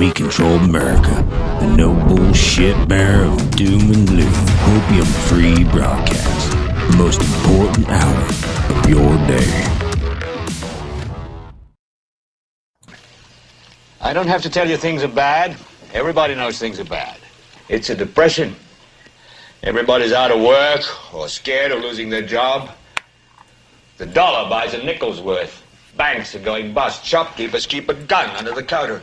commie controlled America, the no bullshit bearer of doom and gloom, opium free broadcast, the most important hour of your day. I don't have to tell you things are bad. Everybody knows things are bad. It's a depression. Everybody's out of work or scared of losing their job. The dollar buys a nickel's worth. Banks are going bust. Shopkeepers keep a gun under the counter.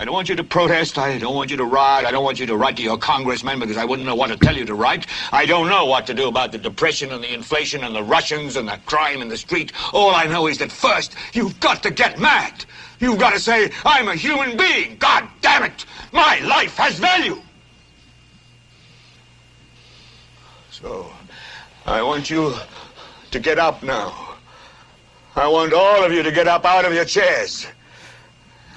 I don't want you to protest. I don't want you to riot. I don't want you to write to your congressman because I wouldn't know what to tell you to write. I don't know what to do about the depression and the inflation and the Russians and the crime in the street. All I know is that first, you've got to get mad. You've got to say, I'm a human being. God damn it. My life has value. So, I want you to get up now. I want all of you to get up out of your chairs.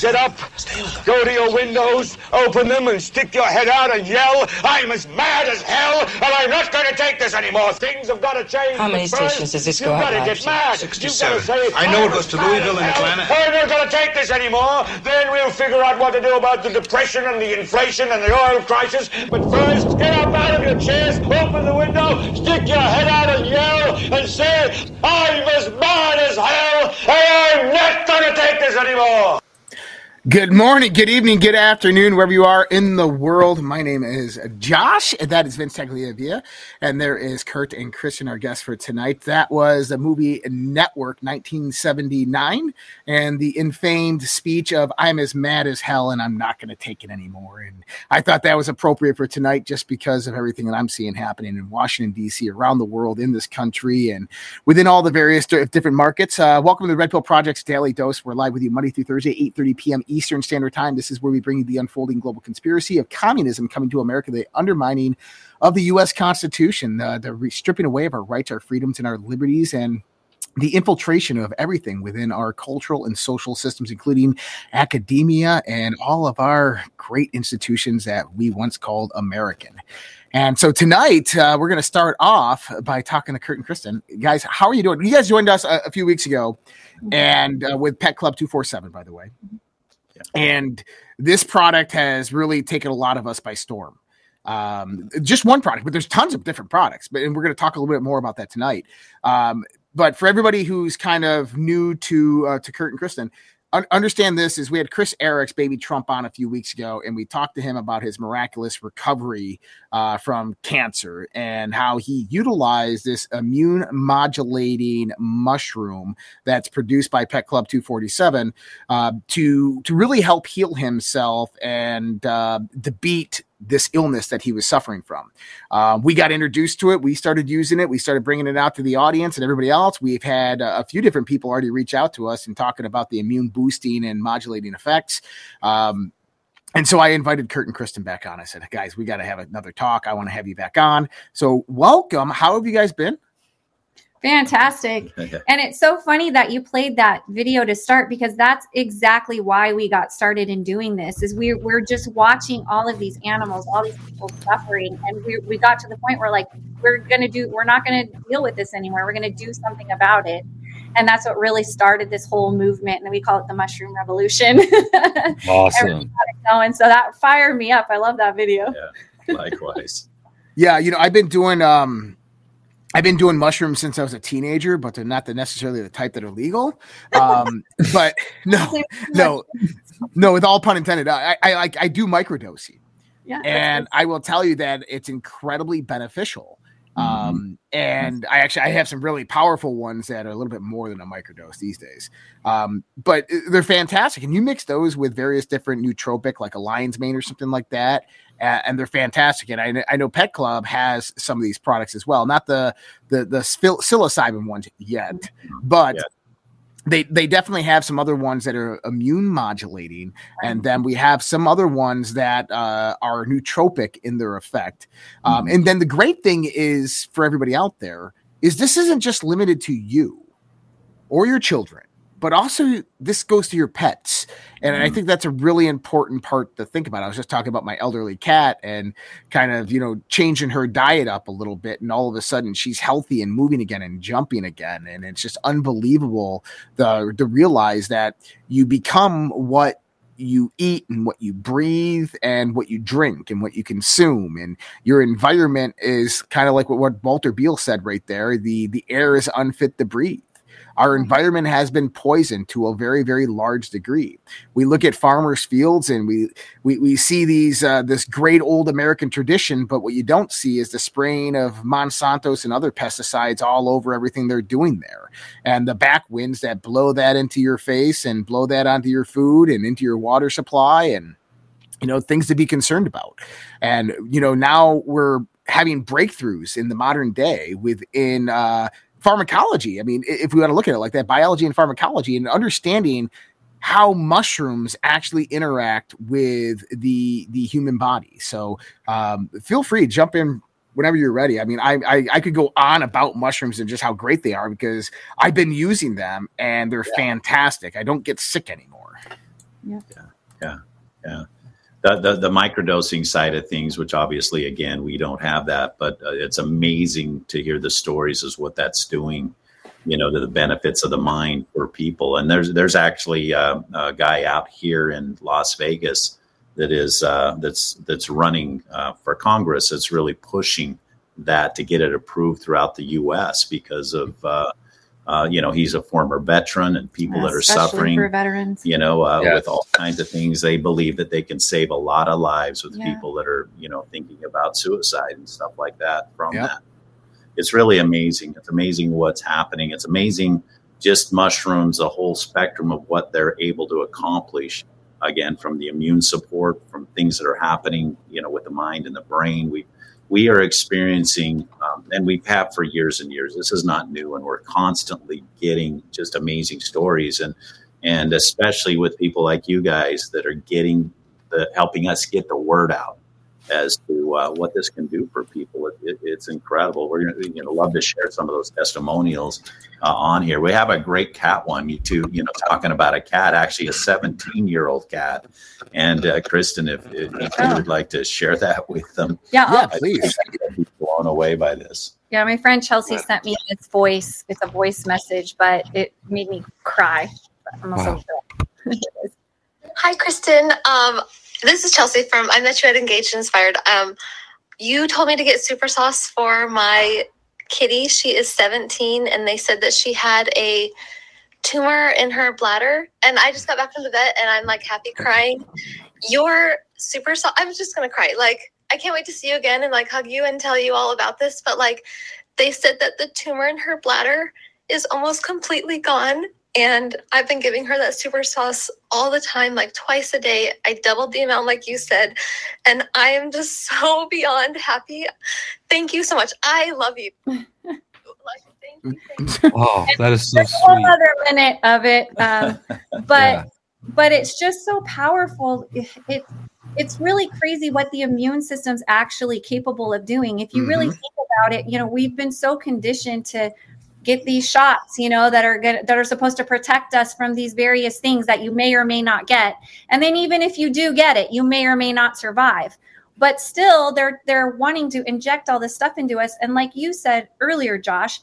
Get up, go to your windows, open them, and stick your head out and yell, I'm as mad as hell, and I'm not going to take this anymore. Things have got to change. How many first, stations does this you've go got out to get mad. 67. You've got to say, I know it goes to Louisville and hell." Atlanta. I'm not going to take this anymore. Then we'll figure out what to do about the depression and the inflation and the oil crisis. But first, get up out of your chairs, open the window, stick your head out and yell, and say, I'm as mad as hell, and I'm not going to take this anymore. Good morning, good evening, good afternoon, wherever you are in the world. My name is Josh, and that is Vince Tagliavia, and there is Kurt and Cristin, our guests for tonight. That was the movie Network 1979, and the infamed speech of "I'm as mad as hell, and I'm not going to take it anymore." And I thought that was appropriate for tonight, just because of everything that I'm seeing happening in Washington D.C., around the world, in this country, and within all the various different markets. Uh, welcome to the Red Pill Project's Daily Dose. We're live with you Monday through Thursday, 8:30 p.m. Eastern Standard Time. This is where we bring you the unfolding global conspiracy of communism coming to America, the undermining of the U.S. Constitution, uh, the re- stripping away of our rights, our freedoms, and our liberties, and the infiltration of everything within our cultural and social systems, including academia and all of our great institutions that we once called American. And so tonight, uh, we're going to start off by talking to Kurt and Cristin. Guys, how are you doing? You guys joined us a, a few weeks ago and uh, with Pet Club 247, by the way. And this product has really taken a lot of us by storm. Um, just one product, but there's tons of different products. But and we're going to talk a little bit more about that tonight. Um, but for everybody who's kind of new to uh, to Kurt and Cristin, understand this is we had Chris Eric's baby Trump on a few weeks ago, and we talked to him about his miraculous recovery uh, from cancer and how he utilized this immune modulating mushroom that's produced by Pet Club 247 uh, to to really help heal himself and uh, defeat this illness that he was suffering from. Um, we got introduced to it. We started using it. We started bringing it out to the audience and everybody else. We've had uh, a few different people already reach out to us and talking about the immune boosting and modulating effects. Um, and so I invited Kurt and Cristin back on. I said, guys, we got to have another talk. I want to have you back on. So welcome. How have you guys been? Fantastic. And it's so funny that you played that video to start because that's exactly why we got started in doing this is we we're just watching all of these animals, all these people suffering. And we, we got to the point where like we're gonna do we're not gonna deal with this anymore. We're gonna do something about it. and that's what really started this whole movement and we call it the mushroom revolution awesome going so that fired me up i love that video yeah likewise yeah you know i've been doing um I've been doing mushrooms since I was a teenager, but they're not the necessarily the type that are legal. Um, but no, no, no, with all pun intended, I, I like I do microdosing. Yeah, and I will tell you that it's incredibly beneficial. Mm-hmm. Um, and I actually I have some really powerful ones that are a little bit more than a microdose these days. Um, but they're fantastic, and you mix those with various different nootropic, like a lion's mane or something like that, and they're fantastic. And I, I know Pet Club has some of these products as well, not the the the psilocybin ones yet, mm-hmm. but. Yeah they they definitely have some other ones that are immune modulating, and then we have some other ones that uh, are nootropic in their effect. Um, mm-hmm. And then the great thing is for everybody out there is this isn't just limited to you or your children but also this goes to your pets. And mm. I think that's a really important part to think about. I was just talking about my elderly cat and kind of, you know, changing her diet up a little bit. And all of a sudden she's healthy and moving again and jumping again. And it's just unbelievable the, to realize that you become what you eat and what you breathe and what you drink and what you consume and your environment is kind of like what, what Walter Beale said right there the the air is unfit to breathe our environment has been poisoned to a very, very large degree. We look at farmers' fields and we we, we see these uh, this great old American tradition, but what you don't see is the spraying of Monsanto's and other pesticides all over everything they're doing there, and the back winds that blow that into your face and blow that onto your food and into your water supply and you know things to be concerned about and you know now we're having breakthroughs in the modern day within uh, pharmacology. I mean, if we want to look at it like that, biology and pharmacology and understanding how mushrooms actually interact with the the human body. So um, feel free to jump in whenever you're ready. I mean, I, I, I could go on about mushrooms and just how great they are because I've been using them and they're yeah. fantastic. I don't get sick anymore. Yeah, yeah, yeah the, the, the microdosing side of things, which obviously, again, we don't have that, but uh, it's amazing to hear the stories as what that's doing, you know, to the benefits of the mind for people. And there's there's actually uh, a guy out here in Las Vegas that is uh, that's that's running uh, for Congress. That's really pushing that to get it approved throughout the U.S. because of uh, you know, he's a former veteran, and people yeah, that are suffering, for veterans, you know, uh, yes. with all kinds of things, they believe that they can save a lot of lives with yeah. people that are, you know, thinking about suicide and stuff like that from yep. that. It's really amazing. It's amazing what's happening. It's amazing just mushrooms, the whole spectrum of what they're able to accomplish. Again, from the immune support, from things that are happening, you know, with the mind and the brain. We've we are experiencing, um, and we've had for years and years. This is not new, and we're constantly getting just amazing stories, and and especially with people like you guys that are getting the helping us get the word out as to uh, what this can do for people. It, it, it's incredible. We're going to love to share some of those testimonials uh, on here. We have a great cat one, you two, you know, talking about a cat, actually a 17 year old cat. And uh, Cristin, if, if, you would like to share that with them. Yeah, yeah please. Be blown away by this. Yeah, my friend Chelsea sent me this voice. It's a voice message, but it made me cry. I'm also wow. Hi, Cristin. Um, this is Chelsea from I Met You at Engaged Inspired. Um, you told me to get super sauce for my kitty. She is 17, and they said that she had a tumor in her bladder. And I just got back from the vet, and I'm like happy crying. Your super sauce. I'm just gonna cry. Like I can't wait to see you again and like hug you and tell you all about this. But like they said that the tumor in her bladder is almost completely gone and I've been giving her that super sauce all the time, like twice a day. I doubled the amount, like you said. And I am just so beyond happy. Thank you so much. I love you. Oh, that is so sweet. Another minute of it, um, but yeah. but it's just so powerful. It, it, it's really crazy what the immune system's actually capable of doing. If you mm-hmm. really think about it, you know we've been so conditioned to get these shots you know that are good that are supposed to protect us from these various things that you may or may not get and then even if you do get it you may or may not survive but still they're they're wanting to inject all this stuff into us and like you said earlier josh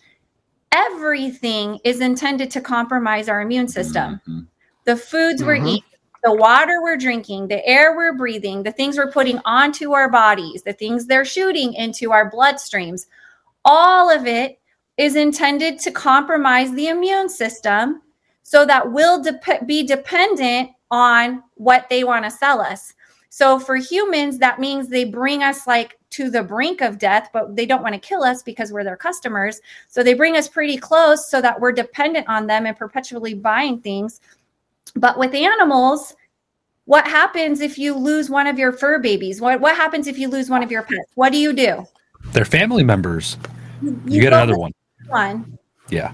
everything is intended to compromise our immune system. Mm-hmm. The foods mm-hmm. we're eating, the water we're drinking, the air we're breathing, the things we're putting onto our bodies, the things they're shooting into our bloodstreams, all of it is intended to compromise the immune system so that we'll de- be dependent on what they want to sell us. So for humans, that means they bring us like to the brink of death, but they don't want to kill us because we're their customers. So they bring us pretty close so that we're dependent on them and perpetually buying things. But with animals, what happens if you lose one of your fur babies? What what happens if you lose one of your pets? What do you do? They're family members. You, you get another one. One. Yeah.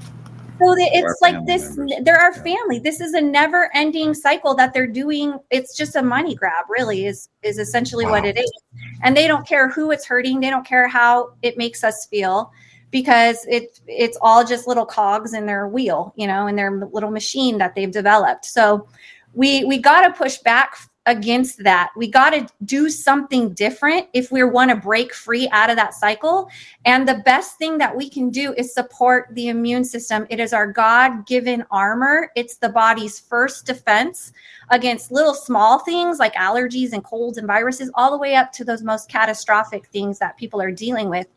So it's like this. Members. There are our family. This is a never-ending cycle that they're doing. It's just a money grab, really. Is is essentially wow. what it is, and they don't care who it's hurting. They don't care how it makes us feel because it it's all just little cogs in their wheel, you know, in their little machine that they've developed. So we we got to push back against that. We got to do something different if we want to break free out of that cycle. And the best thing that we can do is support the immune system. It is our God given armor, it's the body's first defense against little small things like allergies and colds and viruses, all the way up to those most catastrophic things that people are dealing with.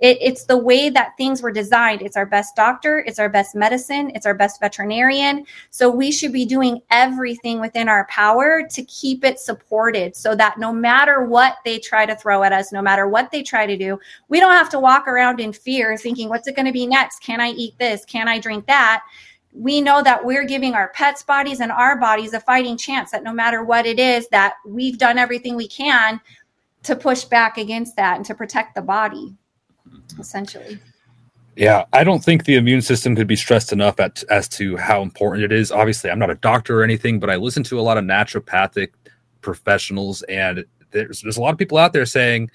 It, it's the way that things were designed. It's our best doctor, it's our best medicine, it's our best veterinarian. So we should be doing everything within our power to keep it supported so that no matter what they try to throw at us, no matter what they try to do, we don't have to walk around in fear thinking, what's it going to be next? Can I eat this? Can I drink that? we know that we're giving our pets bodies and our bodies a fighting chance that no matter what it is that we've done everything we can to push back against that and to protect the body essentially yeah i don't think the immune system could be stressed enough at, as to how important it is. Obviously i'm not a doctor or anything but i listen to a lot of naturopathic professionals and there's, there's a lot of people out there saying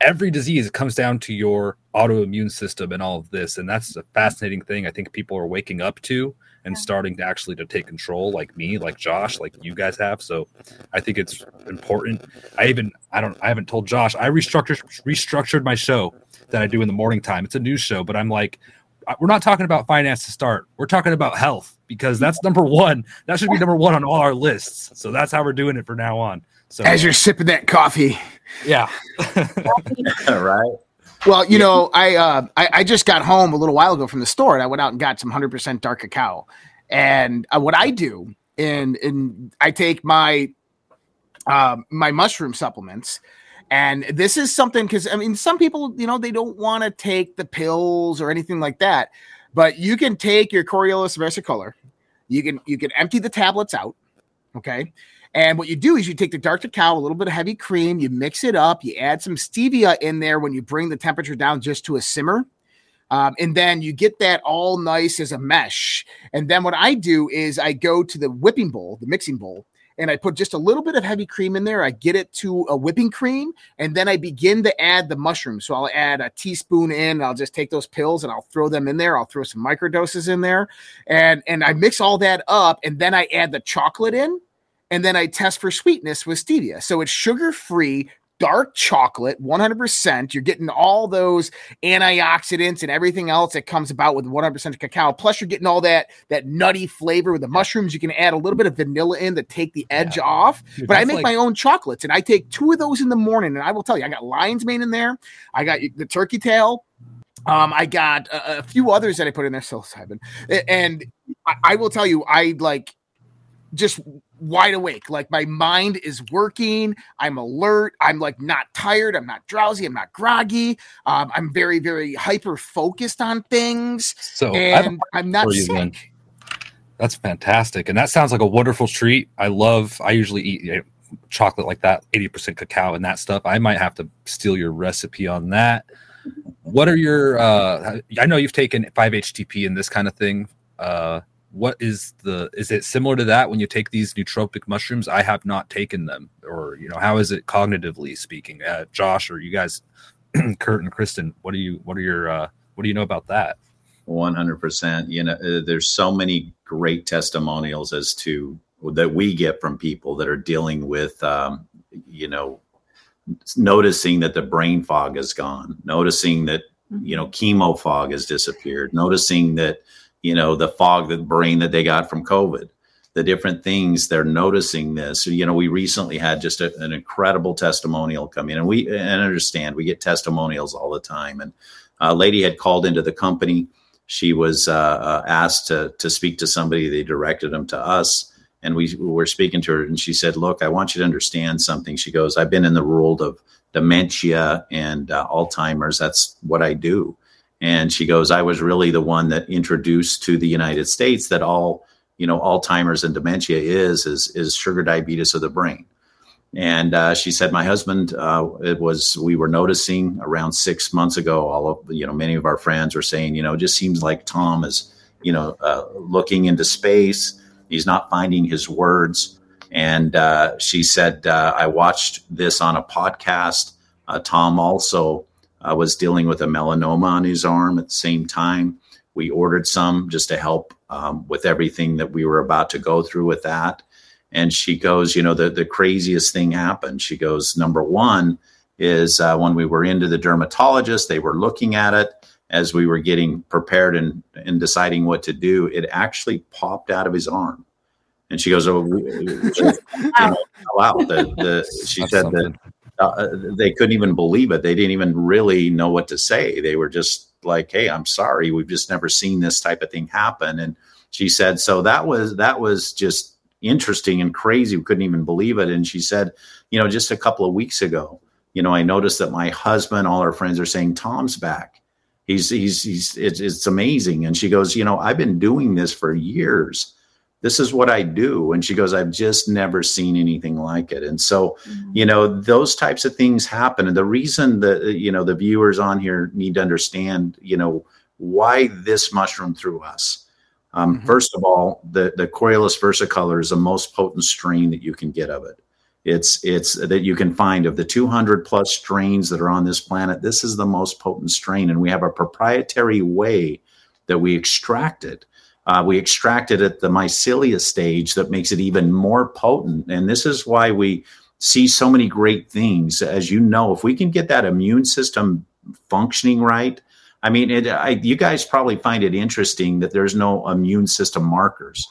every disease comes down to your autoimmune system and all of this and that's a fascinating thing i think people are waking up to and starting to actually to take control like me like josh like you guys have. So i think it's important. I even i don't i haven't told josh i restructured restructured my show that i do in the morning time it's a news show but i'm like we're not talking about finance to start we're talking about health because that's number one that should be number one on all our lists so that's how we're doing it from now on so as you're sipping that coffee yeah. right. Well, you know, I, uh, I, I just got home a little while ago from the store, and I went out and got some hundred percent dark cacao. And uh, what I do, and and I take my uh, my mushroom supplements, and this is something because I mean, some people, you know, they don't want to take the pills or anything like that, but you can take your Coriolus versicolor, you can you can empty the tablets out, okay, and what you do is you take the dark cacao, a little bit of heavy cream, you mix it up, you add some stevia in there when you bring the temperature down just to a simmer. Um, and then you get that all nice as a mesh. And then what I do is I go to the whipping bowl, the mixing bowl, and I put just a little bit of heavy cream in there. I get it to a whipping cream, and then I begin to add the mushrooms. So I'll add a teaspoon in. I'll just take those pills and I'll throw them in there. I'll throw some microdoses in there, and and I mix all that up, and then I add the chocolate in and then I test for sweetness with stevia. So it's sugar free, dark chocolate, 100%. You're getting all those antioxidants and everything else that comes about with 100% cacao. Plus, you're getting all that that nutty flavor with the mushrooms. You can add a little bit of vanilla in to take the edge yeah. off. Dude, but I make like... my own chocolates, and I take two of those in the morning. And I will tell you, I got lion's mane in there. I got the turkey tail. Um, I got a, a few others that I put in there, psilocybin, and I, I will tell you, I like just wide awake. Like my mind is working. I'm alert. I'm like not tired. I'm not drowsy. I'm not groggy. Um, I'm very, very hyper focused on things. So and I'm not sick. Then. That's fantastic. And that sounds like a wonderful treat. I love, I usually eat you chocolate like that, 80% cacao and that stuff. I might have to steal your recipe on that. What are your, uh, I know you've taken 5-HTP and this kind of thing. Uh, what is the is it similar to that when you take these nootropic mushrooms? I have not taken them or you know how is it cognitively speaking? Uh, josh or you guys kurt and cristin what do you what are your uh, what do you know about that? 100% you know uh, there's so many great testimonials as to that we get from people that are dealing with um, you know noticing that the brain fog is gone noticing that mm-hmm. you know, chemo fog has disappeared, noticing that, you know, the fog, the brain that they got from COVID, the different things they're noticing this. So, you know, we recently had just a, an incredible testimonial come in, and we and understand we get testimonials all the time. And a lady had called into the company. She was uh, uh, asked to to speak to somebody. They directed them to us, and we were speaking to her. And she said, "Look, I want you to understand something." She goes, "I've been in the world of dementia and uh, Alzheimer's. That's what I do." And she goes, "I was really the one that introduced to the United States that all." you know Alzheimer's and dementia is is is sugar diabetes of the brain. And uh, she said, my husband, uh, it was we were noticing around six months ago. All of you know, many of our friends were saying, you know, it just seems like Tom is, you know, uh, looking into space. He's not finding his words. And uh, she said, uh, I watched this on a podcast. Uh, Tom also was dealing with a melanoma on his arm at the same time. We ordered some just to help um, with everything that we were about to go through with that. And she goes, you know, the, the craziest thing happened. She goes, number one is uh, when we were into the dermatologist, they were looking at it as we were getting prepared and, and deciding what to do. It actually popped out of his arm. And she goes, oh, you know, wow. The, the, she That's said something. that uh, they couldn't even believe it. They didn't even really know what to say. They were just like, "Hey, I'm sorry, we've just never seen this type of thing happen." And she said, "So that was that was just interesting and crazy. We couldn't even believe it." And she said, "You know, just a couple of weeks ago, you know, I noticed that my husband, all our friends are saying Tom's back. He's he's he's it's, it's amazing." And she goes, "You know, I've been doing this for years." This is what I do. And she goes, I've just never seen anything like it. And so, mm-hmm. you know, those types of things happen. And the reason that, you know, the viewers on here need to understand, you know, why this mushroom through us. Um, mm-hmm. First of all, the, the Coriolus versicolor is the most potent strain that you can get of it. It's it's that you can find of the 200 plus strains that are on this planet. This is the most potent strain, and we have a proprietary way that we extract it uh, we extract it at the mycelia stage that makes it even more potent. And this is why we see so many great things. As you know, if we can get that immune system functioning right, I mean, it, I, you guys probably find it interesting that there's no immune system markers.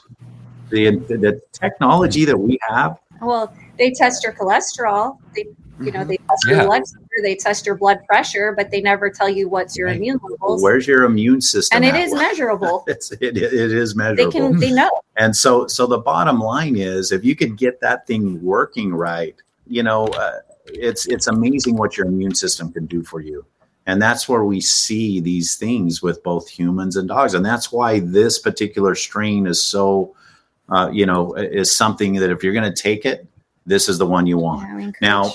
The, the technology that we have. Well, they test your cholesterol. They you know, they test yeah. your blood sugar, they test your blood pressure, but they never tell you what's your right. immune levels. Where's your immune system? And it is measurable. it's, it, it is measurable. They can, they know. And so, so the bottom line is, if you could get that thing working right, you know, uh, it's it's amazing what your immune system can do for you. And that's where we see these things with both humans and dogs. And that's why this particular strain is so, uh, you know, is something that if you're going to take it, this is the one you want. Yeah, now,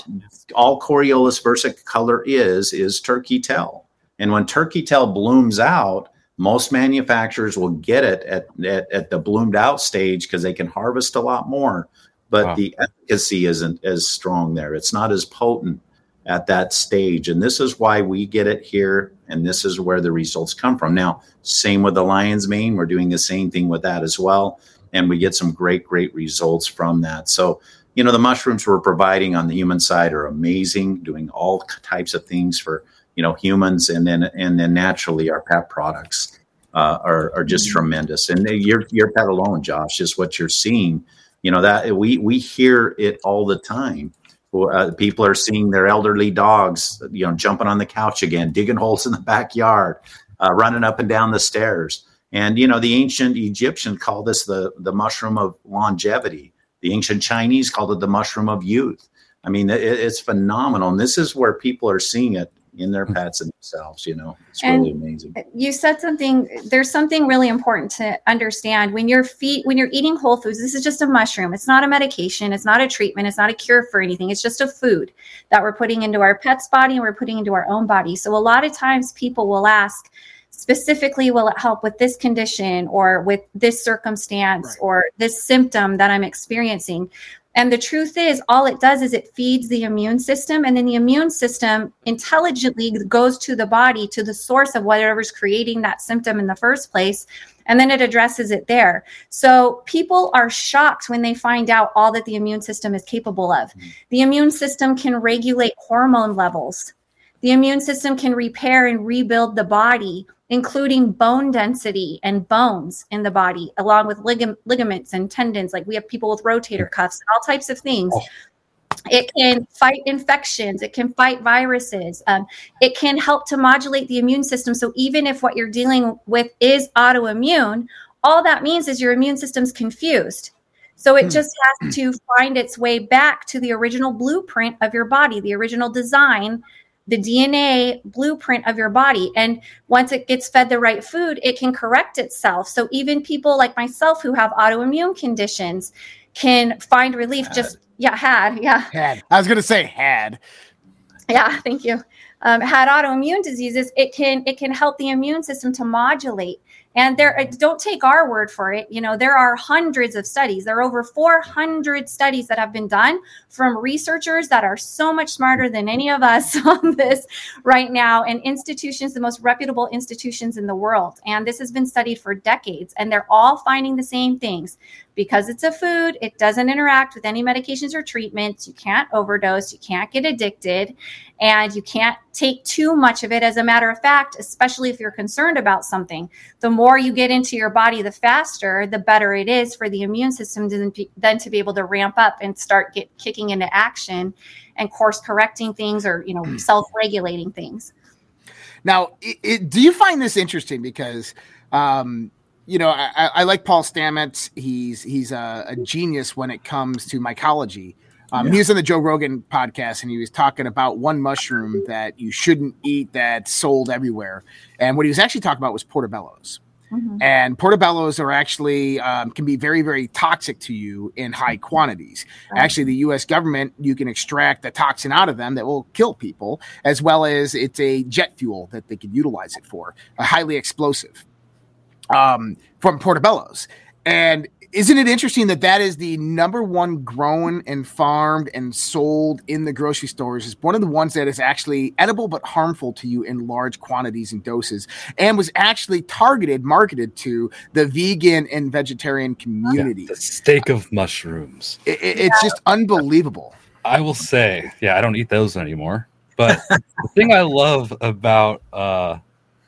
all Coriolus versicolor is is turkey tail, and when turkey tail blooms out, most manufacturers will get it at at, at the bloomed out stage because they can harvest a lot more, but wow. the efficacy isn't as strong there. It's not as potent at that stage, and this is why we get it here, and this is where the results come from. Now, same with the lion's mane, we're doing the same thing with that as well, and we get some great great results from that. So you know the mushrooms we're providing on the human side are amazing doing all types of things for you know humans and then and then naturally our pet products uh, are, are just mm-hmm. tremendous. And your your pet alone josh is what you're seeing. You know that we we hear it all the time. Uh, people are seeing their elderly dogs you know jumping on the couch again digging holes in the backyard uh, running up and down the stairs. And you know the ancient egyptian called this the the mushroom of longevity the ancient Chinese called it the mushroom of youth. I mean, it, it's phenomenal. And this is where people are seeing it in their mm-hmm. pets and themselves. You know, it's and really amazing. You said something. There's something really important to understand when you're feet when you're eating whole foods. This is just a mushroom. It's not a medication. It's not a treatment. It's not a cure for anything. It's just a food that we're putting into our pet's body and we're putting into our own body. So a lot of times people will ask specifically will it help with this condition or with this circumstance right. or this symptom that I'm experiencing? And the truth is, all it does is it feeds the immune system, and then the immune system intelligently goes to the body, to the source of whatever's creating that symptom in the first place, and then it addresses it there. So people are shocked when they find out all that the immune system is capable of. Mm-hmm. The immune system can regulate hormone levels The immune system can repair and rebuild the body, including bone density and bones in the body, along with lig- ligaments and tendons. Like we have people with rotator cuffs, all types of things. Oh. It can fight infections. It can fight viruses. Um, it can help to modulate the immune system. So even if what you're dealing with is autoimmune, all that means is your immune system's confused. So it hmm. just has to find its way back to the original blueprint of your body, the original design, the DNA blueprint of your body. And once it gets fed the right food, it can correct itself. So even people like myself who have autoimmune conditions can find relief just yeah, had. Yeah. Had. I was going to say had. Yeah, thank you. Um, had autoimmune diseases, it can it can help the immune system to modulate and there, uh, don't take our word for it. You know, there are hundreds of studies. There are over 400 studies that have been done from researchers that are so much smarter than any of us on this right now, and institutions, the most reputable institutions in the world. And this has been studied for decades, and they're all finding the same things. Because it's a food, it doesn't interact with any medications or treatments. You can't overdose, you can't get addicted, and you can't take too much of it. As a matter of fact, especially if you're concerned about something, the more you get into your body, the faster, the better it is for the immune system to then to be able to ramp up and start get kicking into action and course correcting things or you know self regulating things. Now, it, it, do you find this interesting because? Um, you know, I, I, like Paul Stamets. He's he's a, a, genius when it comes to mycology. Um, yeah. He was on the Joe Rogan podcast and he was talking about one mushroom that you shouldn't eat that's sold everywhere. And what he was actually talking about was portobellos. Mm-hmm. And portobellos are actually um, can be very, very toxic to you in high quantities. Right. Actually, the U.S. government you can extract the toxin out of them that will kill people, as well as it's a jet fuel that they can utilize it for, a highly explosive um, from portobellos. And isn't it interesting that that is the number one grown and farmed and sold in the grocery stores? Is one of the ones that is actually edible but harmful to you in large quantities and doses and was actually targeted marketed to the vegan and vegetarian community. Yeah, the steak of mushrooms. It, it, it's just unbelievable. I will say yeah i don't eat those anymore but the thing i love about uh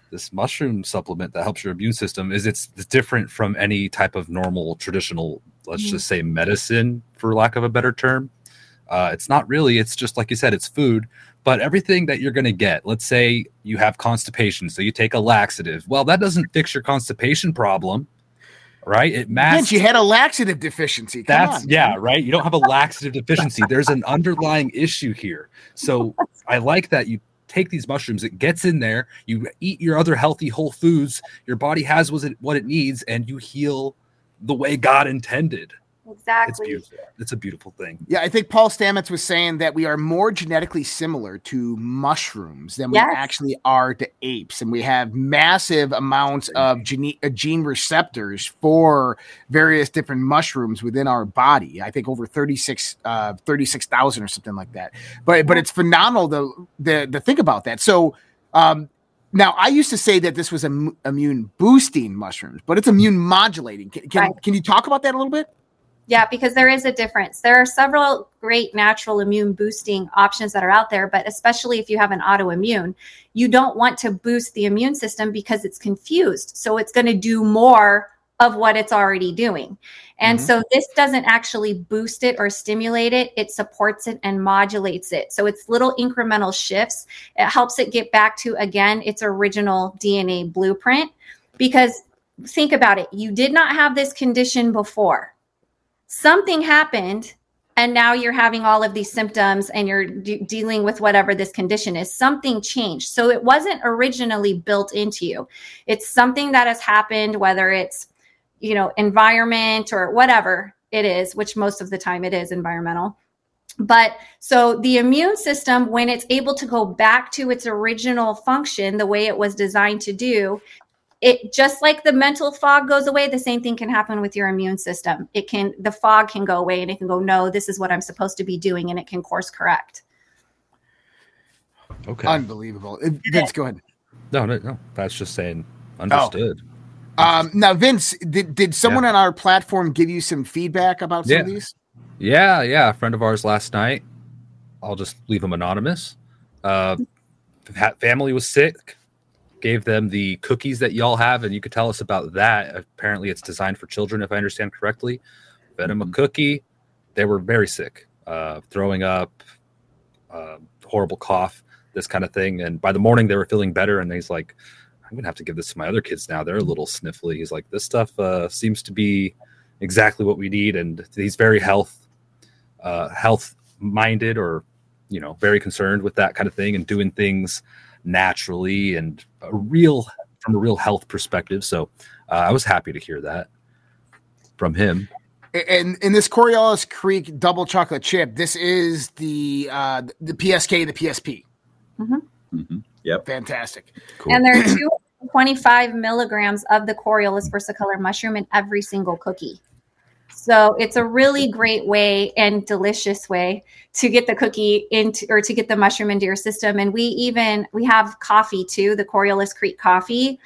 this mushroom supplement that helps your immune system is it's different from any type of normal traditional let's mm. just say medicine for lack of a better term. Uh, it's not really it's just like you said it's food but everything that you're going to get let's say you have constipation so you take a laxative. Well that doesn't fix your constipation problem right? It masks you had a laxative deficiency. Come that's on, yeah right? You don't have a laxative deficiency. There's an underlying issue here. So i like that you take these mushrooms, it gets in there, you eat your other healthy whole foods, your body has what it, what it needs, and you heal the way God intended. Exactly. It's beautiful. It's a beautiful thing. Yeah, I think Paul Stamets was saying that we are more genetically similar to mushrooms than we actually are to apes, and we have massive amounts of gene, uh, gene receptors for various different mushrooms within our body. I think over 36 uh 36,000 or something like that. But but it's phenomenal to the the think about that. So um now, I used to say that this was a immune boosting mushrooms, but it's immune modulating. Can, can, right. can you talk about that a little bit? Yeah, because there is a difference. There are several great natural immune boosting options that are out there, but especially if you have an autoimmune, you don't want to boost the immune system because it's confused. So it's going to do more of what it's already doing. And mm-hmm. so this doesn't actually boost it or stimulate it, it supports it and modulates it. So it's little incremental shifts. It helps it get back to, again, its original DNA blueprint. Because think about it, you did not have this condition before something happened and now you're having all of these symptoms and you're de- dealing with whatever this condition is something changed. So it wasn't originally built into you. It's something that has happened whether it's you know environment or whatever it is which most of the time it is environmental. But so the immune system when it's able to go back to its original function the way it was designed to do it just like the mental fog goes away the same thing can happen with your immune system. It can the fog can go away and it can go no this is what i'm supposed to be doing and it can course correct. Okay. Unbelievable. Vince go ahead. No no no. That's just saying understood. Oh. um now vince did, did someone yeah. on our platform give you some feedback about some yeah. of these? Yeah yeah. A friend of ours last night i'll just leave him anonymous uh family was sick. Gave them the cookies that y'all have, and you could tell us about that. Apparently, it's designed for children, if I understand correctly. Fed them a cookie. They were very sick, uh, throwing up, uh, horrible cough, this kind of thing. And by the morning, they were feeling better. And he's like, I'm gonna have to give this to my other kids now. They're a little sniffly. He's like, this stuff uh, seems to be exactly what we need, and he's very health uh, health minded or you know very concerned with that kind of thing and doing things naturally and a real from a real health perspective. So uh, I was happy to hear that from him. And in this Coriolis Creek double chocolate chip, this is the uh, the PSK, the PSP. Mm-hmm. Mm-hmm. Yep. Fantastic. Cool. And there are two 25 milligrams of the Coriolus versicolor mushroom in every single cookie. So it's a really great way and delicious way to get the cookie into or to get the mushroom into your system. And we even we have coffee too, the Coriolis Creek coffee.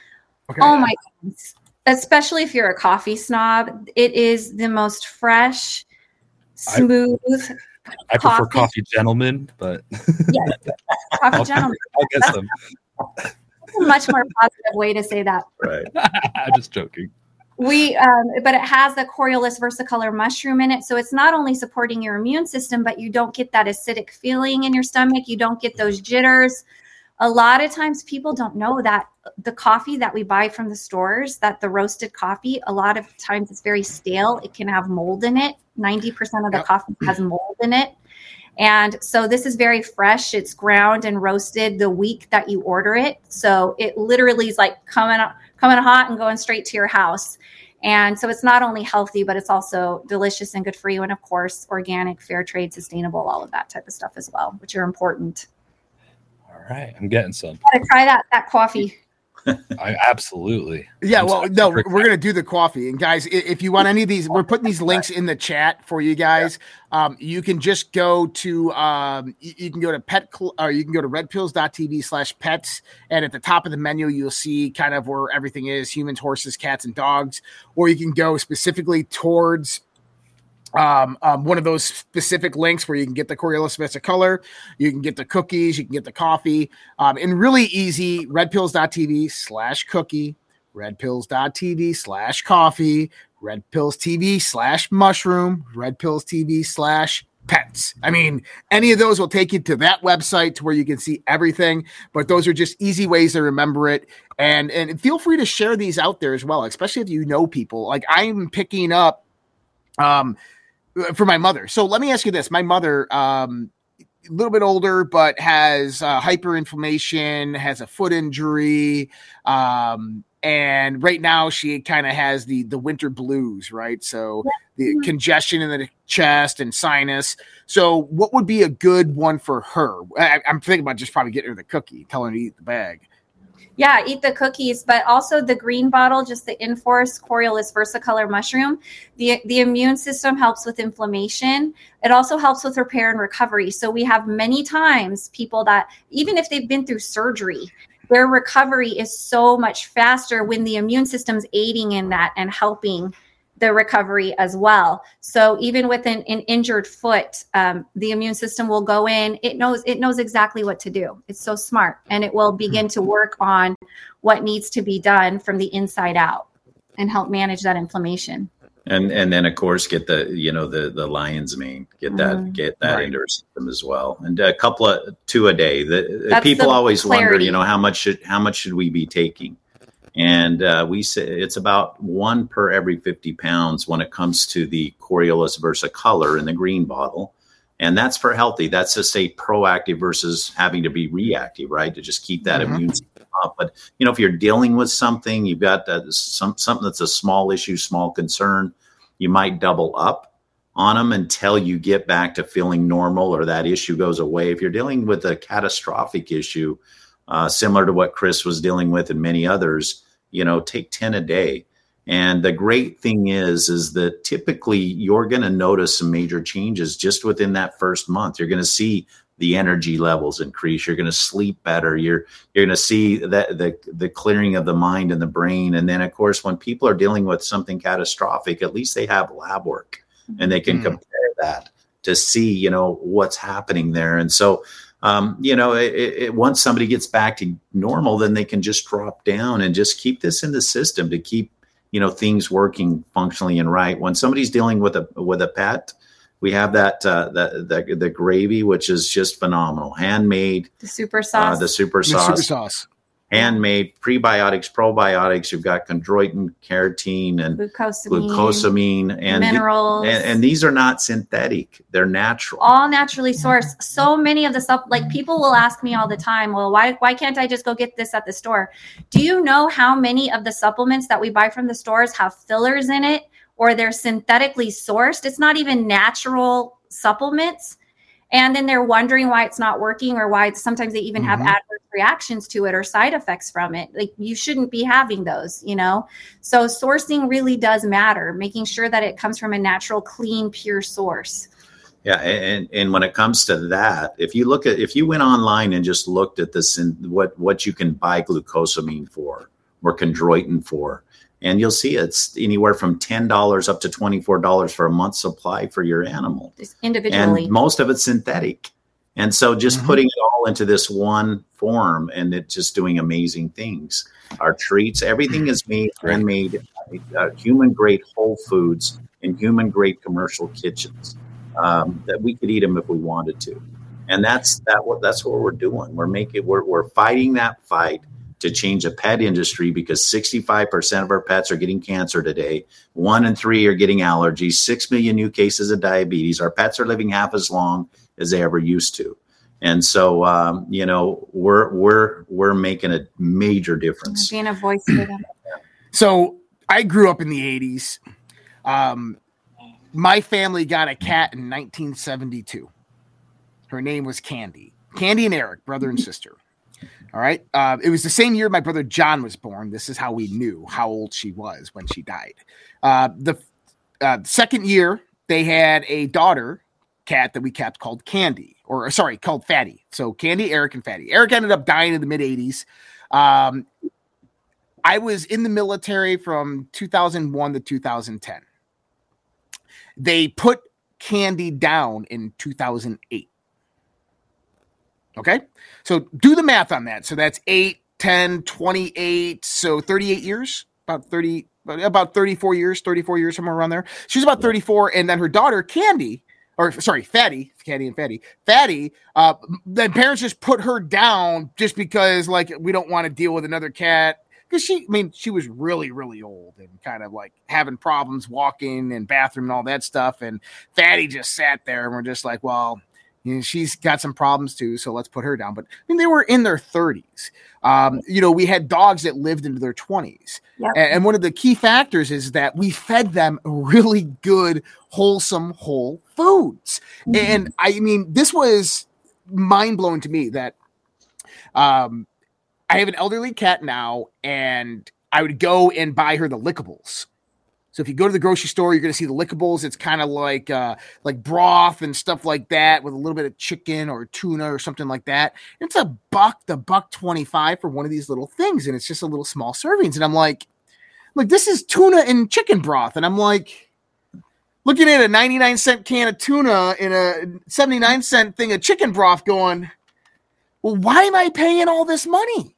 Okay. Oh my goodness. Especially if you're a coffee snob, it is the most fresh, smooth. I, I prefer coffee gentlemen, but yes, coffee gentlemen. I'll get some. a much more positive way to say that. Right. I'm just joking. We, um, but it has the Coriolus versicolor mushroom in it, so it's not only supporting your immune system, but you don't get that acidic feeling in your stomach. You don't get those jitters. A lot of times, people don't know that the coffee that we buy from the stores, that the roasted coffee, a lot of times it's very stale. It can have mold in it. Ninety percent of the yep. coffee has mold in it. And so this is very fresh. It's ground and roasted the week that you order it. So it literally is like coming coming hot and going straight to your house. And so it's not only healthy, but it's also delicious and good for you. And of course, organic, fair trade, sustainable, all of that type of stuff as well, which are important. All right. I'm getting some. try that that coffee. I absolutely. Yeah, well, no, we're gonna do the coffee, and guys, if you want any of these, we're putting these links in the chat for you guys. Um, you can just go to um, you, can go to pet or you can go to redpills.tv slash pets, and at the top of the menu, you'll see kind of where everything is: humans, horses, cats, and dogs. Or you can go specifically towards um, um, one of those specific links where you can get the Coriolis color. you can get the cookies, you can get the coffee, um, and really easy redpills.tv slash cookie, redpills.tv slash coffee, redpills TV slash mushroom, redpills TV slash pets. I mean, any of those will take you to that website to where you can see everything, but those are just easy ways to remember it. And and feel free to share these out there as well, especially if you know people. Like I'm picking up um for my mother. So let me ask you this: my mother, um, a little bit older, but has uh, hyperinflammation, has a foot injury, um, and right now she kind of has the the winter blues, right? So the congestion in the chest and sinus. So what would be a good one for her? I, am thinking about just probably getting her the cookie, telling her to eat the bag yeah, eat the cookies, but also the green bottle, just the Inforce Coriolis versicolor mushroom. The, the immune system helps with inflammation. It also helps with repair and recovery. So we have many times people that, even if they've been through surgery, their recovery is so much faster when the immune system's aiding in that and helping the recovery as well. So even with an, an injured foot, um, the immune system will go in. It knows it knows exactly what to do. It's so smart, and it will begin to work on what needs to be done from the inside out and help manage that inflammation. And and then of course get the you know the the lion's mane get that mm, get that right. into our system as well and a couple of two a day. The people the always clarity. wonder you know how much should how much should we be taking and uh, we say it's about one per every 50 pounds when it comes to the Coriolis versicolor in the green bottle. And that's for healthy. That's to say proactive versus having to be reactive, right? To just keep that mm-hmm. immune system up. But you know, if you're dealing with something, you've got uh, some something that's a small issue, small concern, you might double up on them until you get back to feeling normal or that issue goes away. If you're dealing with a catastrophic issue, uh, similar to what Chris was dealing with and many others, you know, take 10 a day. And the great thing is, is that typically you're going to notice some major changes just within that first month. You're going to see the energy levels increase. You're going to sleep better. You're you're going to see that the the clearing of the mind and the brain. And then, of course, when people are dealing with something catastrophic, at least they have lab work and they can mm. compare that to see, you know, what's happening there. And so, um, you know, it, it, once somebody gets back to normal, then they can just drop down and just keep this in the system to keep, you know, things working functionally and right. When somebody's dealing with a with a pet, we have that uh, the, the the gravy, which is just phenomenal, handmade. The super sauce. Uh, the super sauce. The super sauce handmade prebiotics, probiotics. You've got chondroitin, carotene, and glucosamine, glucosamine and minerals. And, and, these are not synthetic; they're natural, all naturally sourced. So many of the stuff, like people will ask me all the time, "Well, why why can't I just go get this at the store?" Do you know how many of the supplements that we buy from the stores have fillers in it, or they're synthetically sourced? It's not even natural supplements and then they're wondering why it's not working or why sometimes they even mm-hmm. have adverse reactions to it or side effects from it. Like you shouldn't be having those you know? So sourcing really does matter making sure that it comes from a natural clean pure source. Yeah and and when it comes to that if you look at if you went online and just looked at this and what what you can buy glucosamine for or chondroitin for and you'll see it's anywhere from $10 up to $24 for a month supply for your animal. Just individually. And most of it's synthetic. And so just mm-hmm. putting it all into this one form and it just doing amazing things. Our treats everything is made handmade uh, human grade whole foods in human grade commercial kitchens um, that we could eat them if we wanted to. And that's that what that's what we're doing. We're making we're, we're fighting that fight to change a pet industry because 65% of our pets are getting cancer today. One in three are getting allergies, 6 million new cases of diabetes. Our pets are living half as long as they ever used to. And so, um, you know, we're, we're, we're making a major difference. Being a voice for them. So I grew up in the 80s. Um, my family got a cat in 1972. Her name was Candy. Candy and Eric, brother and sister. All right. Uh, it was the same year my brother John was born. This is how we knew how old she was when she died. Uh, the uh, second year, they had a daughter cat that we kept called Candy, or sorry, called Fatty. So Candy, Eric, and Fatty. Eric ended up dying in the mid 80s. Um, I was in the military from 2001 to 2010. They put Candy down in 2008. Okay. So do the math on that. So that's 8, 10, 28. So 38 years, about 30, about 34 years, 34 years, somewhere around there. She's about 34. And then her daughter, Candy, or sorry, Fatty, Candy and Fatty, Fatty, uh, the parents just put her down just because, like, we don't want to deal with another cat. Because she, I mean, she was really, really old and kind of like having problems walking and bathroom and all that stuff. And Fatty just sat there and we're just like, well, you know, she's got some problems too, so let's put her down. But I mean, they were in their 30s. Um, you know, we had dogs that lived into their 20s. Yep. And, one of the key factors is that we fed them really good, wholesome, whole foods. Mm-hmm. And I mean, this was mind blowing to me that um, I have an elderly cat now, and I would go and buy her the lickables so if you go to the grocery store, you're going to see the lickables. It's kind of like uh, like broth and stuff like that with a little bit of chicken or tuna or something like that. It's a buck, the buck twenty five for one of these little things, and it's just a little small servings. And I'm like, like this is tuna and chicken broth, and I'm like. Looking at a 99 cent can of tuna in a 79 cent thing of chicken broth, going, well, why am I paying all this money?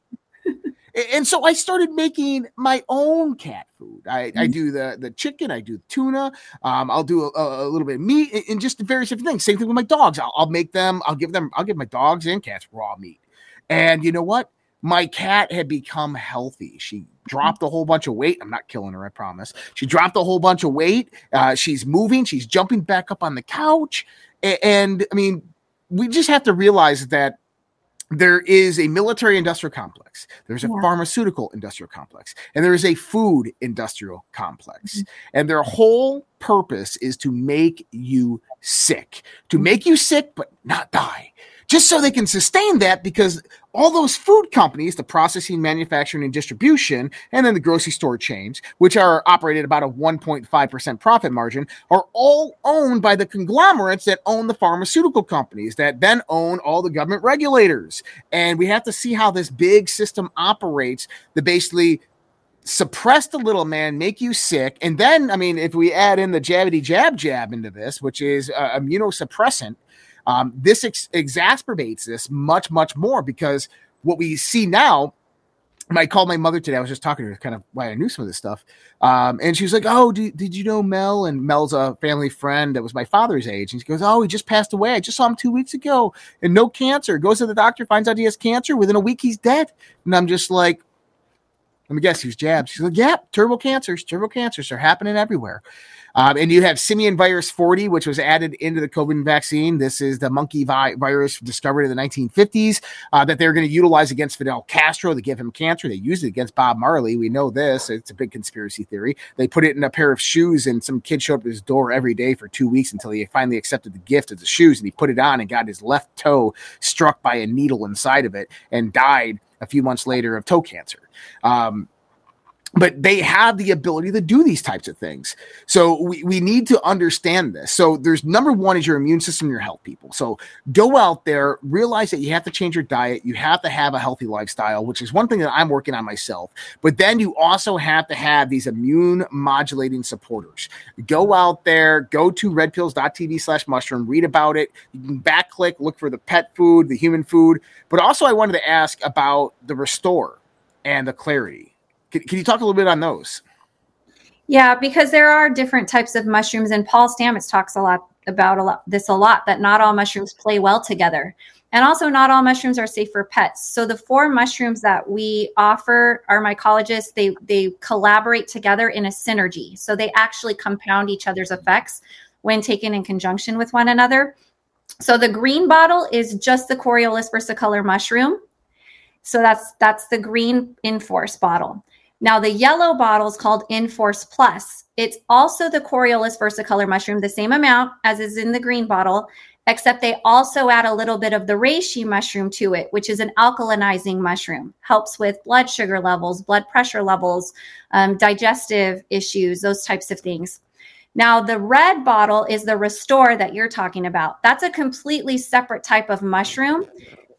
And so I started making my own cat food. I, mm-hmm. I do the the chicken, I do tuna, um, I'll do a, a, little bit of meat, and just various different things. Same thing with my dogs. I'll, I'll make them. I'll give them. I'll give my dogs and cats raw meat. And you know what? My cat had become healthy. She dropped a whole bunch of weight. I'm not killing her, I promise. She dropped a whole bunch of weight. Uh, she's moving. She's jumping back up on the couch. And, and I mean, we just have to realize that there is a military industrial complex there's a yeah. pharmaceutical industrial complex and there is a food industrial complex mm-hmm. and their whole purpose is to make you sick to make you sick but not die just so they can sustain that because all those food companies, the processing, manufacturing, and distribution, and then the grocery store chains, which are operated about a 1.5% profit margin, are all owned by the conglomerates that own the pharmaceutical companies that then own all the government regulators. And we have to see how this big system operates that basically suppress the little man, make you sick. And then, I mean, if we add in the jabbity jab jab into this, which is uh, immunosuppressant, Um, this ex- exacerbates this much, much more because what we see now I called my mother today. I was just talking to her, kind of why I knew some of this stuff. Um, and she was like, "Oh, do, did you know Mel?" And Mel's a family friend that was my father's age. And she goes, "Oh, he just passed away. I just saw him two weeks ago, and no cancer." Goes to the doctor, finds out he has cancer. Within a week, he's dead. And I'm just like, "Let me guess, he was jabbed." She's like, "Yeah, turbo cancers. Turbo cancers are happening everywhere." Um, and you have simian virus 40, which was added into the COVID vaccine. This is the monkey vi- virus discovered in the 1950s uh, that they're going to utilize against Fidel Castro to give him cancer. They used it against Bob Marley. We know this. It's a big conspiracy theory. They put it in a pair of shoes, and some kid showed up at his door every day for two weeks until he finally accepted the gift of the shoes. And he put it on and got his left toe struck by a needle inside of it and died a few months later of toe cancer. Um, but they have the ability to do these types of things. So we, we need to understand this. So there's number one is your immune system, your health people. So go out there, realize that you have to change your diet. You have to have a healthy lifestyle, which is one thing that I'm working on myself. But then you also have to have these immune modulating supporters. Go out there, go to redpills.tv slash mushroom, read about it. You can back click, look for the pet food, the human food. But also I wanted to ask about the restore and the clarity can, can you talk a little bit on those? Yeah, because there are different types of mushrooms, and Paul Stamets talks a lot about a lot, this a lot that not all mushrooms play well together. And also, not all mushrooms are safe for pets. So, the four mushrooms that we offer our mycologists, they, they collaborate together in a synergy. So, they actually compound each other's effects when taken in conjunction with one another. So, the green bottle is just the Coriolus versicolor mushroom. So, that's that's the green Inforce bottle. Now, the yellow bottle is called Inforce Plus. It's also the Coriolus versicolor mushroom, the same amount as is in the green bottle, except they also add a little bit of the reishi mushroom to it, which is an alkalinizing mushroom. Helps with blood sugar levels, blood pressure levels, um, digestive issues, those types of things. Now, the red bottle is the Restore that you're talking about. That's a completely separate type of mushroom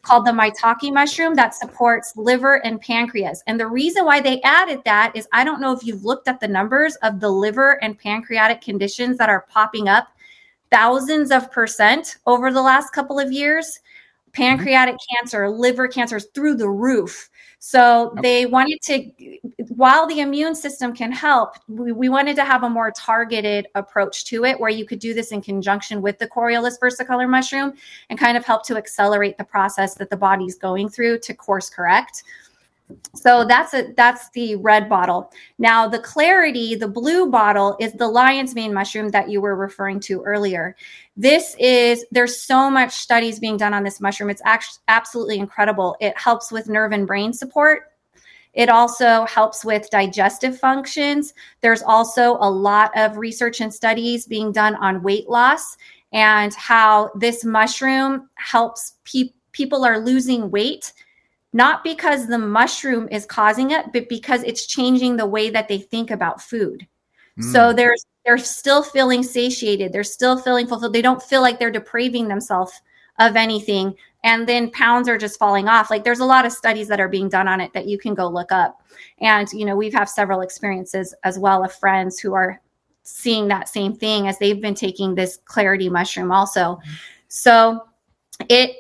called the maitake mushroom that supports liver and pancreas. And the reason why they added that is I don't know if you've looked at the numbers of the liver and pancreatic conditions that are popping up thousands of percent over the last couple of years. Pancreatic mm-hmm. cancer, liver cancers through the roof. So they wanted to, while the immune system can help, we, we, wanted to have a more targeted approach to it where you could do this in conjunction with the Coriolus versicolor mushroom and kind of help to accelerate the process that the body's going through to course correct. So that's a that's the red bottle. Now the clarity, the blue bottle is the lion's mane mushroom that you were referring to earlier. This is there's so much studies being done on this mushroom. It's actually absolutely incredible. It helps with nerve and brain support. It also helps with digestive functions. There's also a lot of research and studies being done on weight loss and how this mushroom helps pe- people are losing weight not because the mushroom is causing it, but because it's changing the way that they think about food. Mm. So they're they're still feeling satiated, they're still feeling fulfilled. They don't feel like they're depraving themselves of anything. And then pounds are just falling off. Like there's a lot of studies that are being done on it that you can go look up. And you know, we've have several experiences as well of friends who are seeing that same thing as they've been taking this clarity mushroom also. So it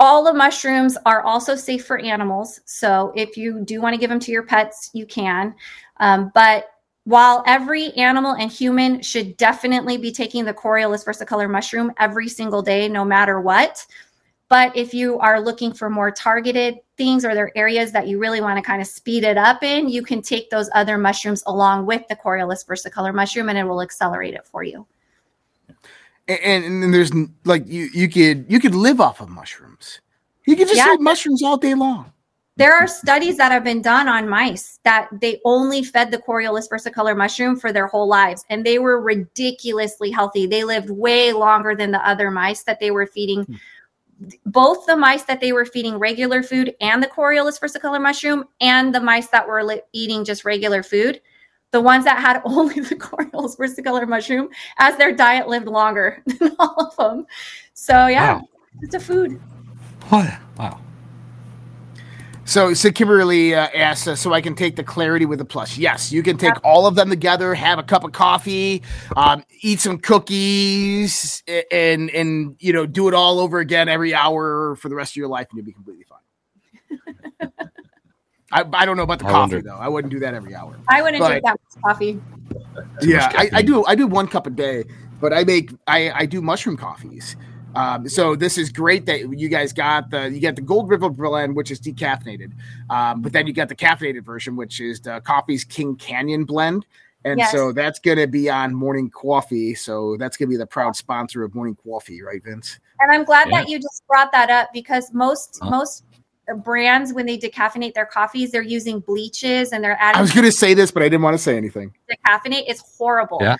all the mushrooms are also safe for animals. So if you do want to give them to your pets, you can. Um, but while every animal and human should definitely be taking the Coriolus versicolor mushroom every single day, no matter what. But if you are looking for more targeted things or there are areas that you really want to kind of speed it up in, you can take those other mushrooms along with the Coriolus versicolor mushroom and it will accelerate it for you and, and there's like you you could you could live off of mushrooms. You could just yeah. eat mushrooms all day long. There are studies that have been done on mice that they only fed the Coriolus versicolor mushroom for their whole lives, and they were ridiculously healthy. They lived way longer than the other mice that they were feeding. Hmm. Both the mice that they were feeding regular food and the Coriolus versicolor mushroom, and the mice that were li- eating just regular food, the ones that had only the Coriolus versicolor mushroom as their diet lived longer than all of them. So yeah, wow. it's a food. Wow. So, so Kimberly uh, asked, uh, so I can take the clarity with the plus. Yes, you can take all of them together, have a cup of coffee, um, eat some cookies, and and you know do it all over again every hour for the rest of your life, and you'll be completely fine. I, I don't know about the I coffee wonder. though. I wouldn't do that every hour. I wouldn't but, drink that much coffee. Yeah, I, I do. I do one cup a day, but I make I I do mushroom coffees. Um, so this is great that you guys got the you got the Gold River blend, which is decaffeinated, um, but then you got the caffeinated version, which is the Coffee's King Canyon blend. And yes. so that's going to be on Morning Coffee. So that's going to be the proud sponsor of Morning Coffee, right, Vince? And I'm glad yeah. that you just brought that up because most huh? most brands when they decaffeinate their coffees, they're using bleaches and they're adding. I was going to say this, but I didn't want to say anything. Decaffeinate is horrible. Yeah.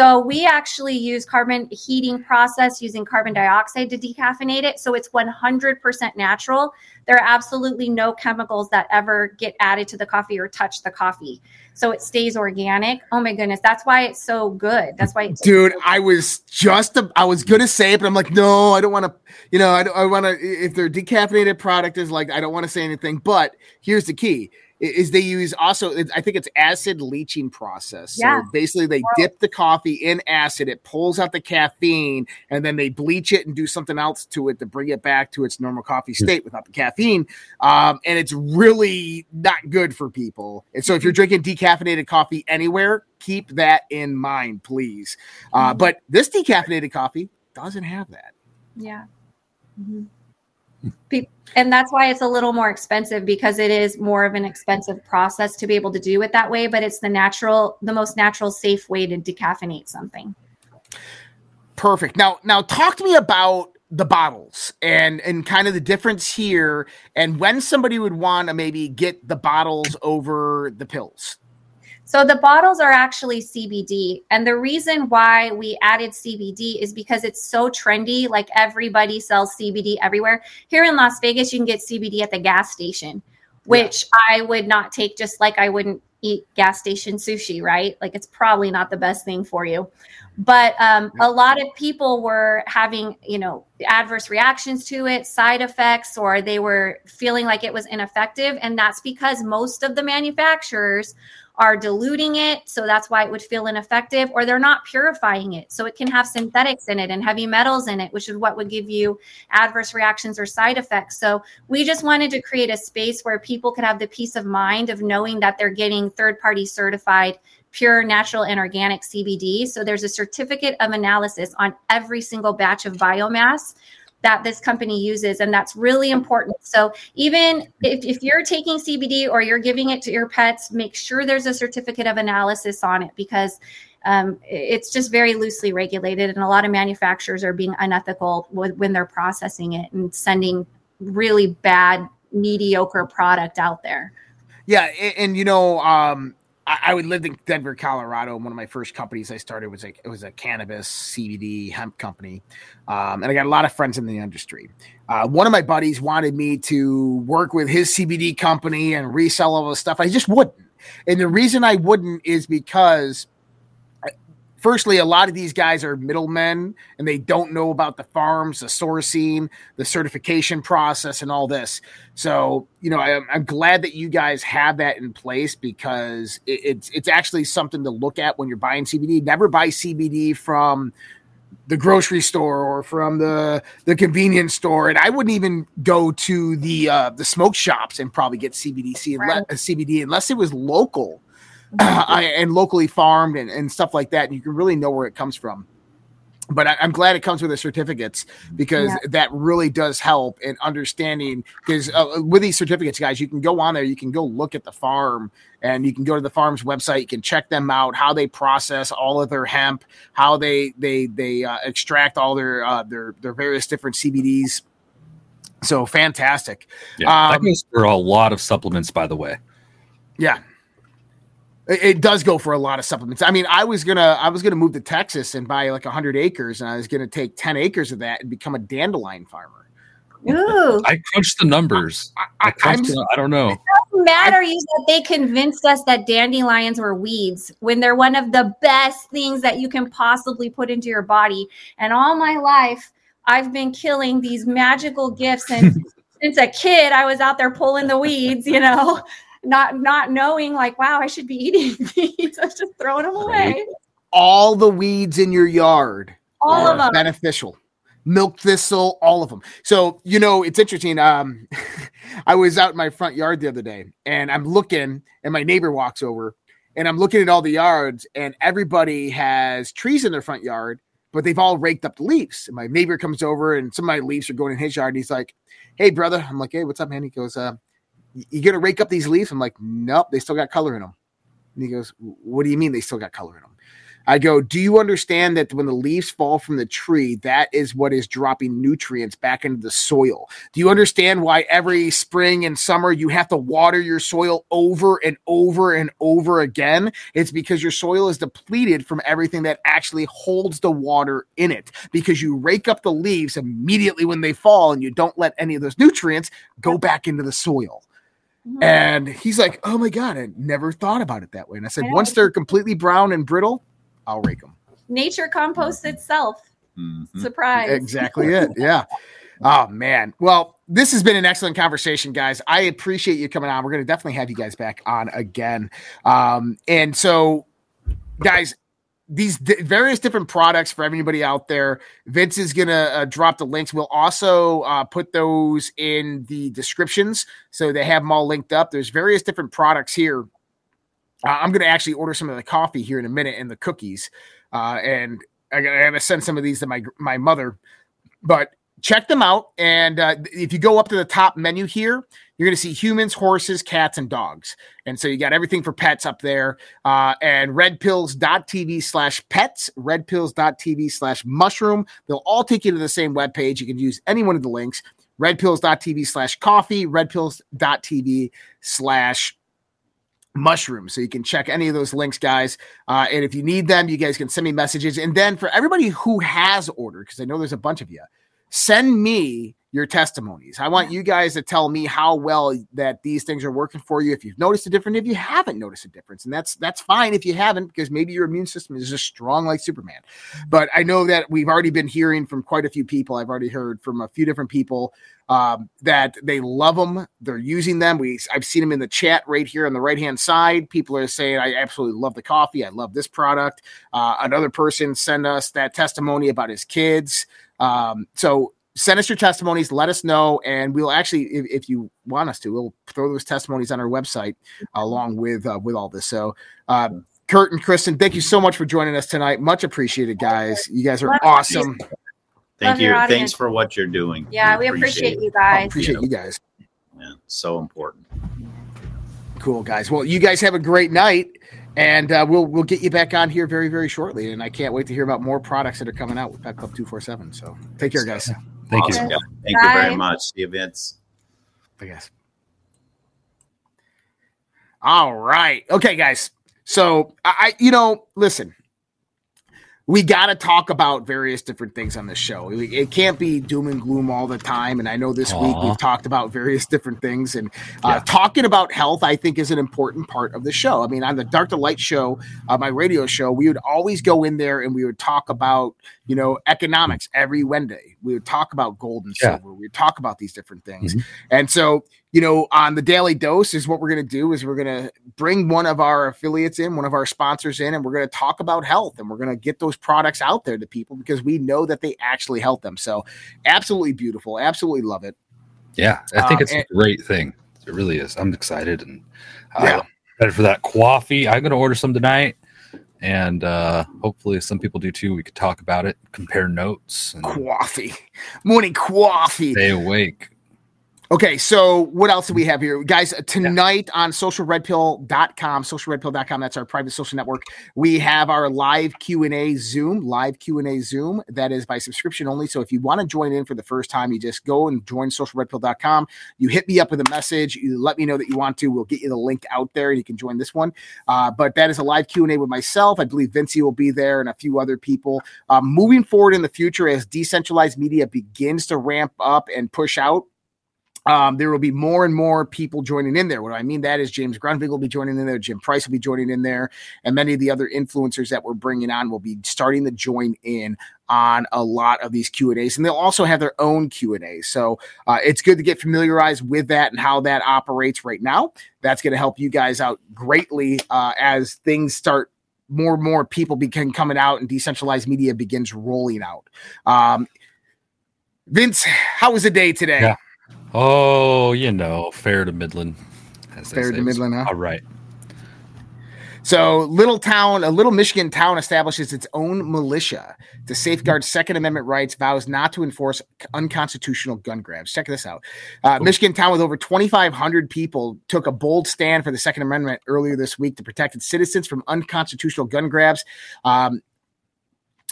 So we actually use carbon heating process using carbon dioxide to decaffeinate it. So it's 100% natural. There are absolutely no chemicals that ever get added to the coffee or touch the coffee. So it stays organic. Oh my goodness, that's why it's so good. That's why, dude. I was just I was gonna say it, but I'm like, no, I don't want to. You know, I, I want to. If their decaffeinated product is like, I don't want to say anything. But here's the key: is they use also I think it's acid leaching process. Yeah. So basically they dip the coffee in acid, it pulls out the caffeine, and then they bleach it and do something else to it to bring it back to its normal coffee hmm. state without the caffeine. Um, and it's really not good for people. And so if you're drinking decaffeinated coffee anywhere, keep that in mind, please. Uh, mm-hmm. but this decaffeinated coffee doesn't have that. Yeah. Mm-hmm and that's why it's a little more expensive because it is more of an expensive process to be able to do it that way but it's the natural the most natural safe way to decaffeinate something. Perfect. Now now talk to me about the bottles and and kind of the difference here and when somebody would want to maybe get the bottles over the pills so the bottles are actually CBD. And the reason why we added CBD is because it's so trendy. Like everybody sells CBD everywhere. Here in Las Vegas, you can get CBD at the gas station, which yeah. I would not take just like I wouldn't eat gas station sushi, right? Like it's probably not the best thing for you. But um, a lot of people were having, you know, adverse reactions to it, side effects, or they were feeling like it was ineffective. And that's because most of the manufacturers are diluting it. So that's why it would feel ineffective, or they're not purifying it. So it can have synthetics in it and heavy metals in it, which is what would give you adverse reactions or side effects. So we just wanted to create a space where people could have the peace of mind of knowing that they're getting third party certified pure natural and organic CBD. So there's a certificate of analysis on every single batch of biomass that this company uses and that's really important. So even if, if you're taking cbd or you're giving it to your pets make sure there's a certificate of analysis on it because um, it's just very loosely regulated and a lot of manufacturers are being unethical when they're processing it and sending really bad mediocre product out there. Yeah and, and you know um I, I lived in Denver, Colorado. One of my first companies I started was a it was a cannabis CBD hemp company, um, and I got a lot of friends in the industry. Uh, one of my buddies wanted me to work with his CBD company and resell all the stuff. I just wouldn't, and the reason I wouldn't is because firstly, a lot of these guys are middlemen and they don't know about the farms, the sourcing, the certification process, and all this. So, you know, I, am glad that you guys have that in place because it, it's it's actually something to look at when you're buying CBD. Never buy CBD from the grocery store or from the the convenience store and i wouldn't even go to the uh the smoke shops and probably get cbdc right. cbd unless it was local and locally farmed and, and stuff like that. And you can really know where it comes from. But I, am glad it comes with the certificates because yeah. that really does help in understanding. Because uh, with these certificates, guys, you can go on there, you can go look at the farm, and you can go to the farm's website. You can check them out, how they process all of their hemp, how they they they uh, extract all their uh, their their various different CBDs. So fantastic. Yeah, um, that goes for a lot of supplements, by the way. Yeah, it does go for a lot of supplements. I mean, I was gonna I was gonna move to Texas and buy like hundred acres, and I was gonna take ten acres of that and become a dandelion farmer. Ooh. I crunched the numbers. I, I, I, the, I don't know. It doesn't matter you that they convinced us that dandelions were weeds when they're one of the best things that you can possibly put into your body. And all my life, I've been killing these magical gifts and since a kid, I was out there pulling the weeds, you know, not not knowing like, wow, I should be eating these. I was just throwing them away. All the weeds in your yard all of them beneficial milk thistle, all of them. So, you know, it's interesting. Um, I was out in my front yard the other day and I'm looking, and my neighbor walks over and I'm looking at all the yards, and everybody has trees in their front yard, but they've all raked up the leaves. And my neighbor comes over and some of my leaves are going in his yard. And he's like, Hey, brother. I'm like, Hey, what's up, man? He goes, uh, you gonna rake up these leaves? I'm like, nope, they still got color in them. And he goes, What do you mean they still got color in them? I go, Do you understand that when the leaves fall from the tree, that is what is dropping nutrients back into the soil? Do you understand why every spring and summer you have to water your soil over and over and over again? It's because your soil is depleted from everything that actually holds the water in it because you rake up the leaves immediately when they fall and you don't let any of those nutrients go back into the soil. Mm-hmm. And he's like, Oh my God, I never thought about it that way. And I said, Once they're completely brown and brittle, I'll rake them. Nature composts itself. Mm-hmm. Surprise. Exactly it. Yeah. Oh man. Well, this has been an excellent conversation, guys. I appreciate you coming on. We're going to definitely have you guys back on again. Um, and so, guys, these d- various different products for everybody out there. Vince is going to uh, drop the links. We'll also uh, put those in the descriptions so they have them all linked up. There's various different products here uh, I'm going to actually order some of the coffee here in a minute and the cookies. Uh, and I got to send some of these to my my mother. But check them out. And uh, if you go up to the top menu here, you're going to see humans, horses, cats, and dogs. And so you got everything for pets up there. Uh, and redpills.tv slash pets, redpills.tv slash mushroom. They'll all take you to the same webpage. You can use any one of the links. Redpills.tv slash coffee, redpills.tv slash mushrooms. So you can check any of those links, guys. Uh, and if you need them, you guys can send me messages. And then for everybody who has ordered, because I know there's a bunch of you, send me your testimonies. I want you guys to tell me how well that these things are working for you. If you've noticed a difference, if you haven't noticed a difference, and that's that's fine if you haven't, because maybe your immune system is just strong like Superman. But I know that we've already been hearing from quite a few people. I've already heard from a few different people um, that they love them. They're using them. We I've seen them in the chat right here on the right hand side. People are saying, "I absolutely love the coffee. I love this product." Uh, another person sent us that testimony about his kids. Um, so send us your testimonies let us know and we'll actually if, if, you want us to we'll throw those testimonies on our website along with uh, with all this. So uh, kurt and cristin thank you so much for joining us tonight. Much appreciated guys. You guys are awesome. Thank Love you. thanks for what you're doing. Yeah we, we appreciate, appreciate you guys. Appreciate you guys. Yeah so important. Cool guys. Well you guys have a great night and uh, we'll we'll get you back on here very very shortly and i can't wait to hear about more products that are coming out with pet club 247 so take care guys Thank awesome. you. Thank Bye. you very much. The events. I guess. All right. Okay, guys. So I, you know, listen, we got to talk about various different things on this show. It can't be doom and gloom all the time. And I know this Aww. week we've talked about various different things, and uh, yeah. talking about health, I think, is an important part of the show. I mean, on the Dark to Light show, uh, my radio show, we would always go in there and we would talk about, you know, economics every Wednesday. We would talk about gold and silver. We would talk about these different things. Mm-hmm. And so you know, on the daily dose is what we're going to do is we're going to bring one of our affiliates in, one of our sponsors in, and we're going to talk about health and we're going to get those products out there to people because we know that they actually help them. So absolutely beautiful. Absolutely love it. Yeah. I think um, it's and, a great thing. It really is. I'm excited and yeah. excited for that coffee. I'm going to order some tonight and uh, hopefully some people do too. We could talk about it, compare notes. And coffee, morning coffee. Stay awake. Okay, so what else do we have here? Guys, tonight yeah. on socialredpill.com, socialredpill.com, that's our private social network. We have our live Q&A Zoom, live Q&A Zoom. That is by subscription only. So if you want to join in for the first time, you just go and join socialredpill.com. You hit me up with a message. You let me know that you want to. We'll get you the link out there and you can join this one. Uh, but that is a live Q&A with myself. I believe Vincey will be there and a few other people. Uh, moving forward in the future as decentralized media begins to ramp up and push out, um, there will be more and more people joining in there. What I mean that is James Grundvig will be joining in there, Jim Price will be joining in there, and many of the other influencers that we're bringing on will be starting to join in on a lot of these Q and A's, and they'll also have their own Q and A's. So uh, it's good to get familiarized with that and how that operates right now. That's going to help you guys out greatly uh, as things start. More and more people begin coming out, and decentralized media begins rolling out. Um, Vince, how was the day today? Yeah. Oh, you know, fair to Midland. Fair to Midland, huh? All right. So, little town, a little Michigan town establishes its own militia to safeguard Second Amendment rights, vows not to enforce unconstitutional gun grabs. Check this out. Uh, Michigan town with over 2,500 people took a bold stand for the Second Amendment earlier this week to protect its citizens from unconstitutional gun grabs. Um,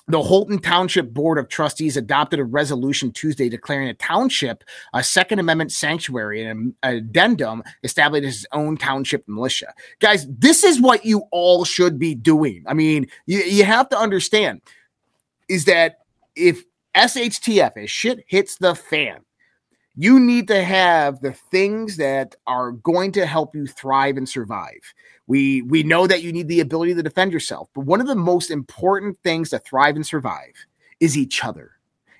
the Holton Township Board of Trustees adopted a resolution Tuesday declaring a township a Second Amendment sanctuary and an addendum established its own township militia. Guys, this is what you all should be doing. I mean, you, you have to understand is that if SHTF, as shit hits the fan, you need to have the things that are going to help you thrive and survive. We we know that you need the ability to defend yourself, but one of the most important things to thrive and survive is each other,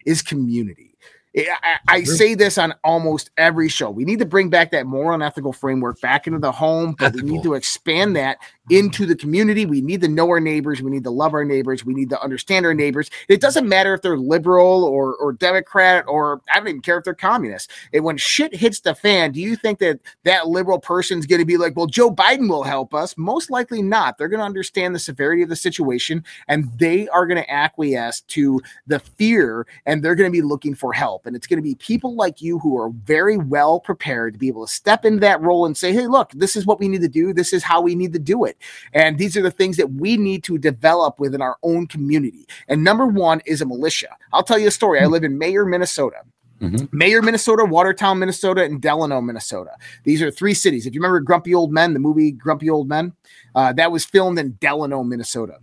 is community. I, I, say this on almost every show. We need to bring back that moral and ethical framework back into the home, but ethical. we need to expand mm-hmm. that into the community. We need to know our neighbors. We need to love our neighbors. We need to understand our neighbors. It doesn't matter if they're liberal or, or Democrat or I don't even care if they're communist. And when shit hits the fan, do you think that that liberal person's going to be like, well, Joe Biden will help us? Most likely not. They're going to understand the severity of the situation and they are going to acquiesce to the fear and they're going to be looking for help. And it's going to be people like you who are very well prepared to be able to step into that role and say, hey, look, this is what we need to do. This is how we need to do it. And these are the things that we need to develop within our own community. And number one is a militia. I'll tell you a story. I live in Mayer, Minnesota. Mm-hmm. Mayer, Minnesota, Watertown, Minnesota, and Delano, Minnesota. These are three cities. If you remember Grumpy Old Men, the movie Grumpy Old Men, uh, that was filmed in Delano, Minnesota.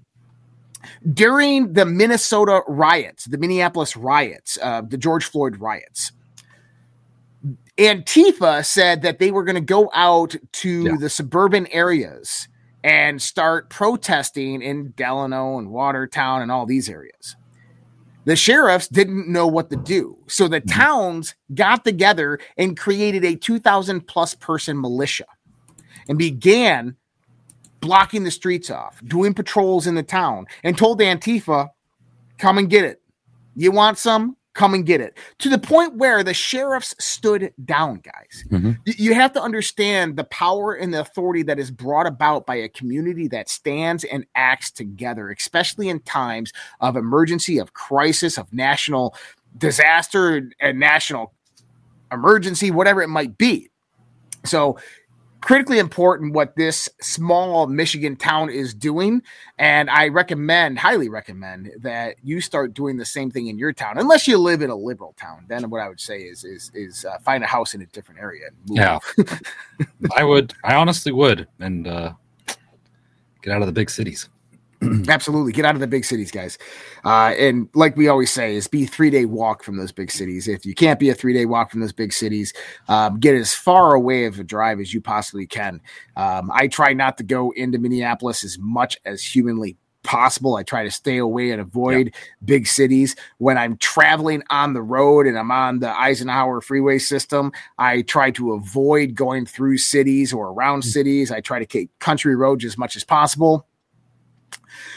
During the Minnesota riots, the Minneapolis riots, uh, the George Floyd riots, Antifa said that they were going to go out to yeah. the suburban areas and start protesting in Delano and Watertown and all these areas. The sheriffs didn't know what to do. So the mm-hmm. towns got together and created a 2,000 plus person militia and began blocking the streets off, doing patrols in the town, and told Antifa, come and get it. You want some? Come and get it. To the point where the sheriffs stood down guys. Mm-hmm. you have to understand the power and the authority that is brought about by a community that stands and acts together especially in times of emergency of crisis of national disaster and national emergency whatever it might be. So critically important what this small Michigan town is doing. And I recommend, highly recommend, that you start doing the same thing in your town, unless you live in a liberal town. Then what I would say is is is uh, find a house in a different area. yeah, I would. I honestly would, and uh, get out of the big cities. Absolutely. Get out of the big cities, guys. Uh, and like we always say, is be three day walk from those big cities. If you can't be a three day walk from those big cities, um, get as far away of a drive as you possibly can. Um, I try not to go into Minneapolis as much as humanly possible. I try to stay away and avoid yep. big cities. When I'm traveling on the road and I'm on the Eisenhower freeway system, I try to avoid going through cities or around mm-hmm. cities. I try to take country roads as much as possible.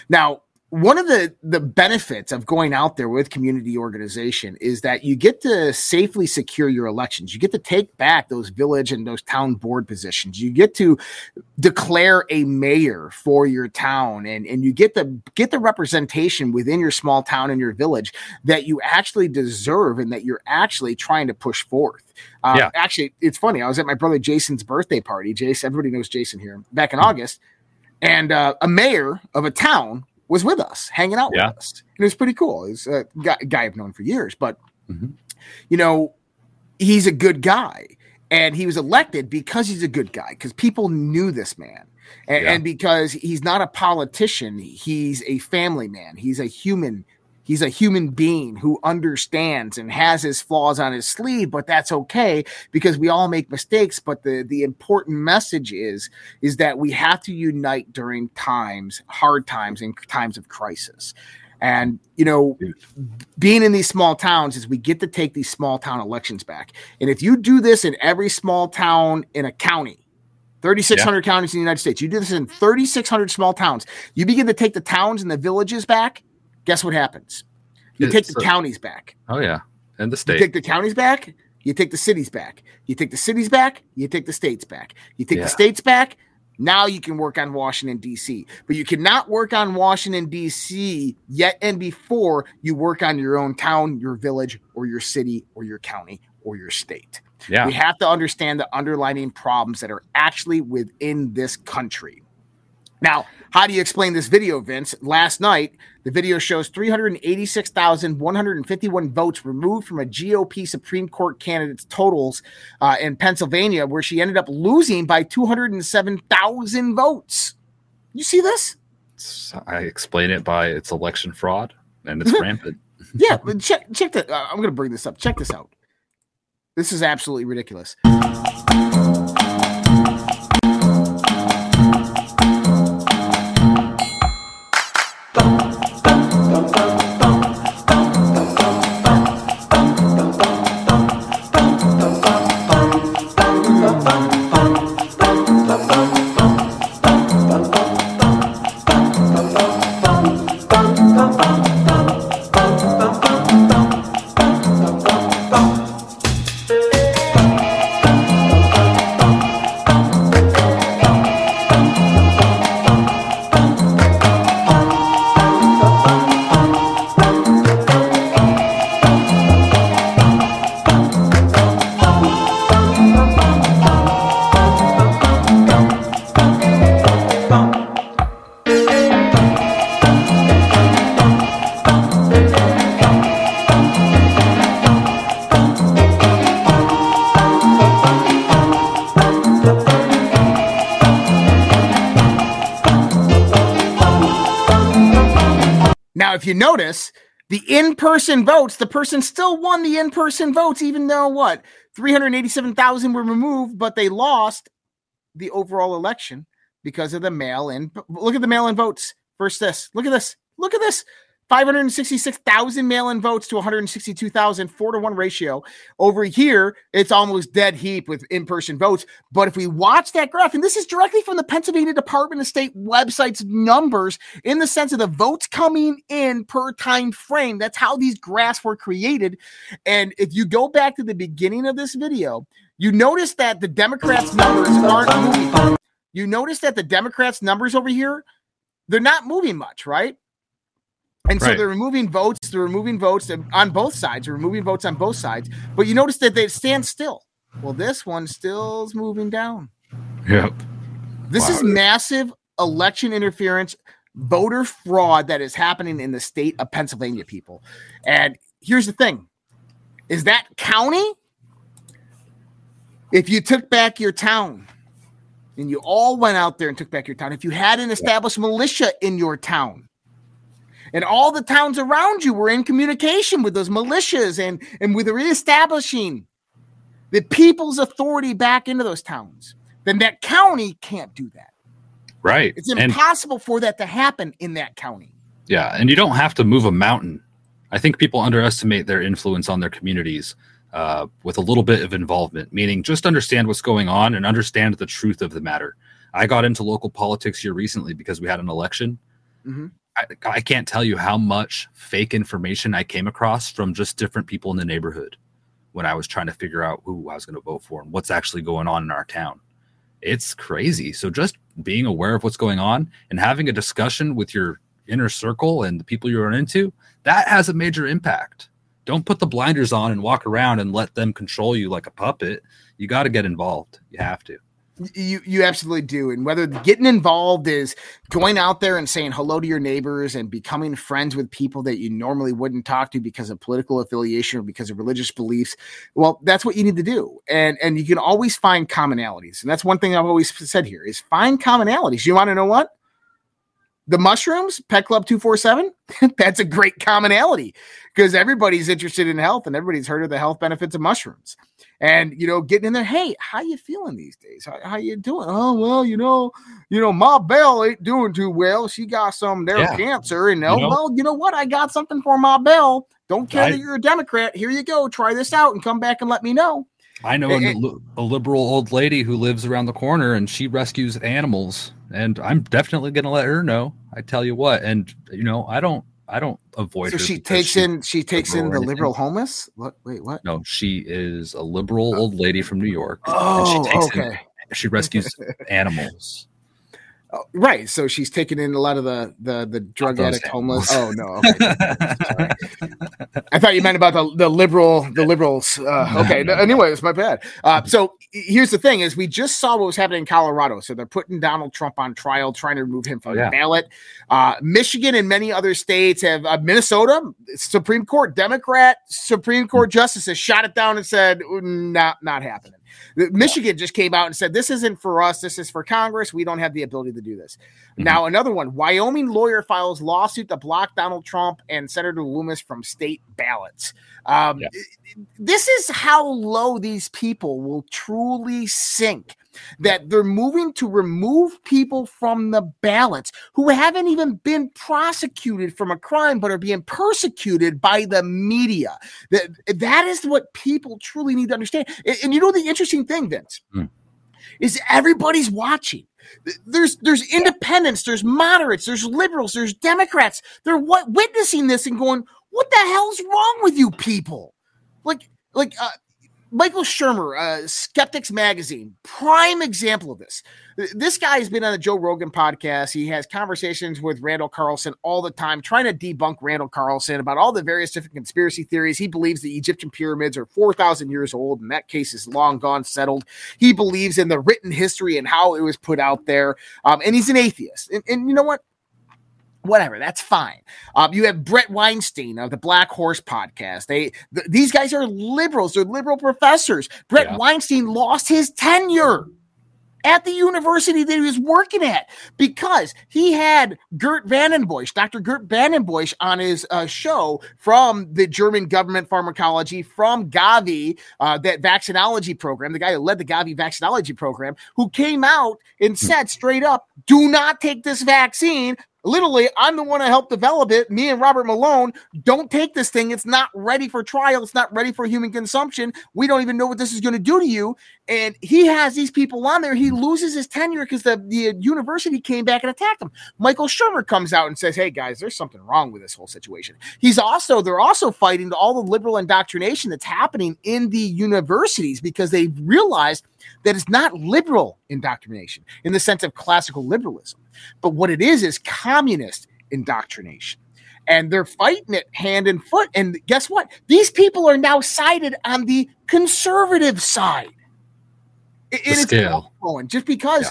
Now, one of the the benefits of going out there with community organization is that you get to safely secure your elections. You get to take back those village and those town board positions. You get to declare a mayor for your town and and you get to get the representation within your small town and your village that you actually deserve and that you're actually trying to push forth. Um, yeah. actually it's funny. I was at my brother jason's birthday party. Jason everybody knows jason here. Back in mm-hmm. august and uh, a mayor of a town was with us, hanging out yeah. with us. And it was pretty cool. He's a guy, guy I've known for years, but mm-hmm. you know, he's a good guy. And he was elected because he's a good guy, because people knew this man. And, yeah. and because he's not a politician, he's a family man. He's a human He's a human being who understands and has his flaws on his sleeve, but that's okay because we all make mistakes. But the, the important message is, is that we have to unite during times, hard times and times of crisis. And you know, being in these small towns is we get to take these small town elections back. And if you do this in every small town in a county, 3,600 yeah. counties in the United States, you do this in 3,600 small towns, you begin to take the towns and the villages back guess what happens? You take the counties back. Oh yeah, and the state. You take the counties back. You take the cities back. You take the cities back. You take the states back. You take yeah. the states back. Now you can work on Washington D.C., but you cannot work on Washington D.C. yet and before you work on your own town, your village, or your city, or your county, or your state. Yeah. We have to understand the underlying problems that are actually within this country. Now, how do you explain this video, Vince? Last night, the video shows 386,151 votes removed from a GOP Supreme Court candidate's totals uh, in Pennsylvania, where she ended up losing by 207,000 votes. You see this? I explain it by it's election fraud and it's rampant. yeah, but check check that. Uh, I'm going to bring this up. Check this out. This is absolutely ridiculous. You notice, the in person votes, the person still won the in person votes, even though what? 387,000 were removed, but they lost the overall election because of the mail in. Look at the mail in votes. versus this. Look at this. Look at this. 566,000 mail in votes to 162,000, four to one ratio. Over here, it's almost dead heap with in person votes. But if we watch that graph, and this is directly from the Pennsylvania Department of State website's numbers in the sense of the votes coming in per time frame, that's how these graphs were created. And if you go back to the beginning of this video, you notice that the Democrats' numbers aren't moving. You notice that the Democrats' numbers over here, they're not moving much, right? And so right. they're removing votes. They're removing votes on both sides. They're removing votes on both sides. But you notice that they stand still. Well, this one still's moving down. Yep. This wow. is massive election interference, voter fraud that is happening in the state of Pennsylvania, people. And here's the thing: is that county? If you took back your town, and you all went out there and took back your town, if you had an established militia in your town, and all the towns around you were in communication with those militias and and with reestablishing the people's authority back into those towns. Then that county can't do that. Right. It's impossible and, for that to happen in that county. Yeah and you don't have to move a mountain. I think people underestimate their influence on their communities uh, with a little bit of involvement meaning just understand what's going on and understand the truth of the matter. I got into local politics here recently because we had an election. Mm-hmm. I, I can't tell you how much fake information I came across from just different people in the neighborhood when I was trying to figure out who I was going to vote for and what's actually going on in our town. It's crazy. So just being aware of what's going on and having a discussion with your inner circle and the people you run into, that has a major impact. Don't put the blinders on and walk around and let them control you like a puppet. You got to get involved. You have to. You you absolutely do, and whether getting involved is going out there and saying hello to your neighbors and becoming friends with people that you normally wouldn't talk to because of political affiliation or because of religious beliefs, well, that's what you need to do, and and you can always find commonalities, and that's one thing I've always said here is find commonalities. You want to know what? the mushrooms, Pet Club 247, that's a great commonality because everybody's interested in health and everybody's heard of the health benefits of mushrooms. And you know, getting in there, hey, how you feeling these days? How, how you doing? Oh, well, you know, you know, Ma Bell ain't doing too well. She got some there yeah. cancer, and oh, you know, well, you know what? I got something for Ma Bell. Don't care I, that you're a Democrat. Here you go. Try this out and come back and let me know. I know a, a liberal old lady who lives around the corner and she rescues animals and I'm definitely going to let her know. I tell you what, and you know, I don't, I don't avoid. So she takes in, she takes in the liberal homeless. What? Wait, what? No, she is a liberal oh. old lady from New York. Oh, okay. In, she rescues animals. Oh, right. So she's taking in a lot of the the the drug addict homeless. Oh no. Okay. I thought you meant about the the liberal the liberals. Uh, okay. No, anyway, it's my bad. Uh, so here's the thing: is we just saw what was happening in Colorado. So they're putting Donald Trump on trial, trying to remove him from yeah. the ballot. Uh, Michigan and many other states have uh, Minnesota Supreme Court Democrat Supreme Court justices shot it down and said not not happening. Michigan just came out and said, This isn't for us. This is for Congress. We don't have the ability to do this. Mm-hmm. Now, another one Wyoming lawyer files lawsuit to block Donald Trump and Senator Loomis from state ballots. Um, yeah. This is how low these people will truly sink that they're moving to remove people from the ballots who haven't even been prosecuted from a crime but are being persecuted by the media. That, that is what people truly need to understand. And, and you know the interesting thing, Vince, mm. is everybody's watching. There's there's independents, there's moderates, there's liberals, there's Democrats. They're what witnessing this and going, "What the hell's wrong with you people?" Like like uh, Michael Shermer, uh, Skeptics Magazine, prime example of this. This guy has been on the Joe Rogan podcast. He has conversations with Randall Carlson all the time, trying to debunk Randall Carlson about all the various different conspiracy theories. He believes the Egyptian pyramids are 4,000 years old, and that case is long gone settled. He believes in the written history and how it was put out there. Um, and he's an atheist. And, and you know what? Whatever that's fine um, you have brett weinstein of the black horse podcast they th- these guys are liberals they're liberal professors brett yeah. weinstein lost his tenure at the university that he was working at because he had Geert Vanden Bossche, Dr. Geert Vanden Bossche, on his uh, show from the German government pharmacology, from Gavi, uh, that vaccinology program, the guy who led the Gavi vaccinology program, who came out and hmm. said straight up, do not take this vaccine Literally, I'm the one to help develop it. Me and Robert Malone don't take this thing. It's not ready for trial. It's not ready for human consumption. We don't even know what this is going to do to you. And he has these people on there. He loses his tenure because the, the university came back and attacked him. Michael Shermer comes out and says, Hey guys, there's something wrong with this whole situation. He's also, they're also fighting all the liberal indoctrination that's happening in the universities because they've realized that it's not liberal indoctrination in the sense of classical liberalism. But what it is is communist indoctrination. And they're fighting it hand and foot. And guess what? These people are now sided on the conservative side. It, the it scale. Going just because yeah.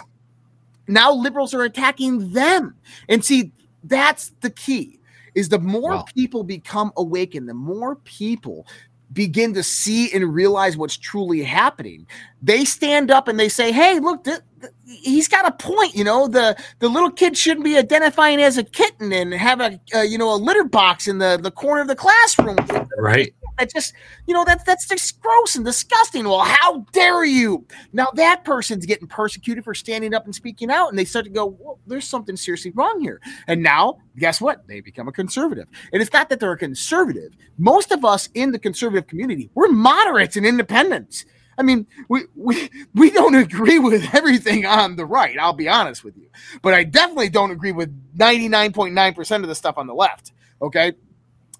now liberals are attacking them. And see, that's the key is the more wow. people become awakened, the more people begin to see and realize what's truly happening. They stand up and they say hey look th- th- he's got a point you know the the little kid shouldn't be identifying as a kitten and have a uh, you know a litter box in the the corner of the classroom. Right that just you know that's that's just gross and disgusting. Well how dare you? Now that person's getting persecuted for standing up and speaking out and they start to go well there's something seriously wrong here. And now guess what? They become a conservative. And it's not that they're a conservative. Most of us in the conservative community we're moderates and independents. I mean, we, we we don't agree with everything on the right. I'll be honest with you, but I definitely don't agree with ninety nine point nine percent of the stuff on the left. Okay,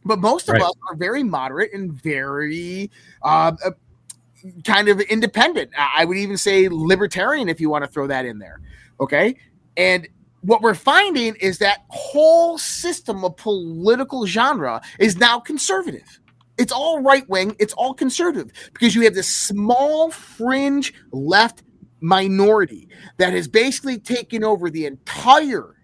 but most of right. us are very moderate and very uh, uh, kind of independent. I would even say libertarian if you want to throw that in there. Okay, and what we're finding is that whole system of political genre is now conservative. It's all right wing, it's all conservative because you have this small fringe left minority that has basically taken over the entire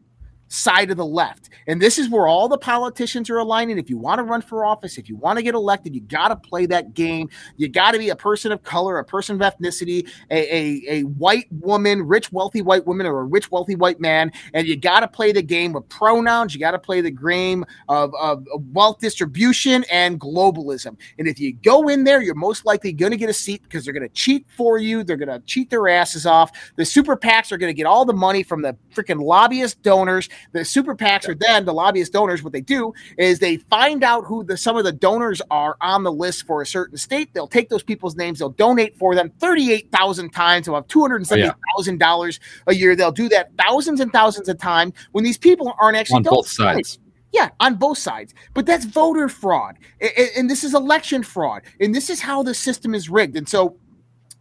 side of the left. And this is where all the politicians are aligning. If you want to run for office, if you want to get elected, you got to play that game. You got to be a person of color, a person of ethnicity, a, a, a white woman, rich, wealthy white woman, or a rich, wealthy white man. And you got to play the game of pronouns. You got to play the game of, of, of wealth distribution and globalism. And if you go in there, you're most likely going to get a seat because they're going to cheat for you. They're going to cheat their asses off. The super PACs are going to get all the money from the freaking lobbyist donors. The super PACs are then the lobbyist donors. What they do is they find out who the some of the donors are on the list for a certain state. They'll take those people's names. They'll donate for them 38,000 times. They'll have $270,000 a year. They'll do that thousands and thousands of times when these people aren't actually on both sides. Yeah, on both sides. But that's voter fraud. And, and, this is election fraud. And this is how the system is rigged. And so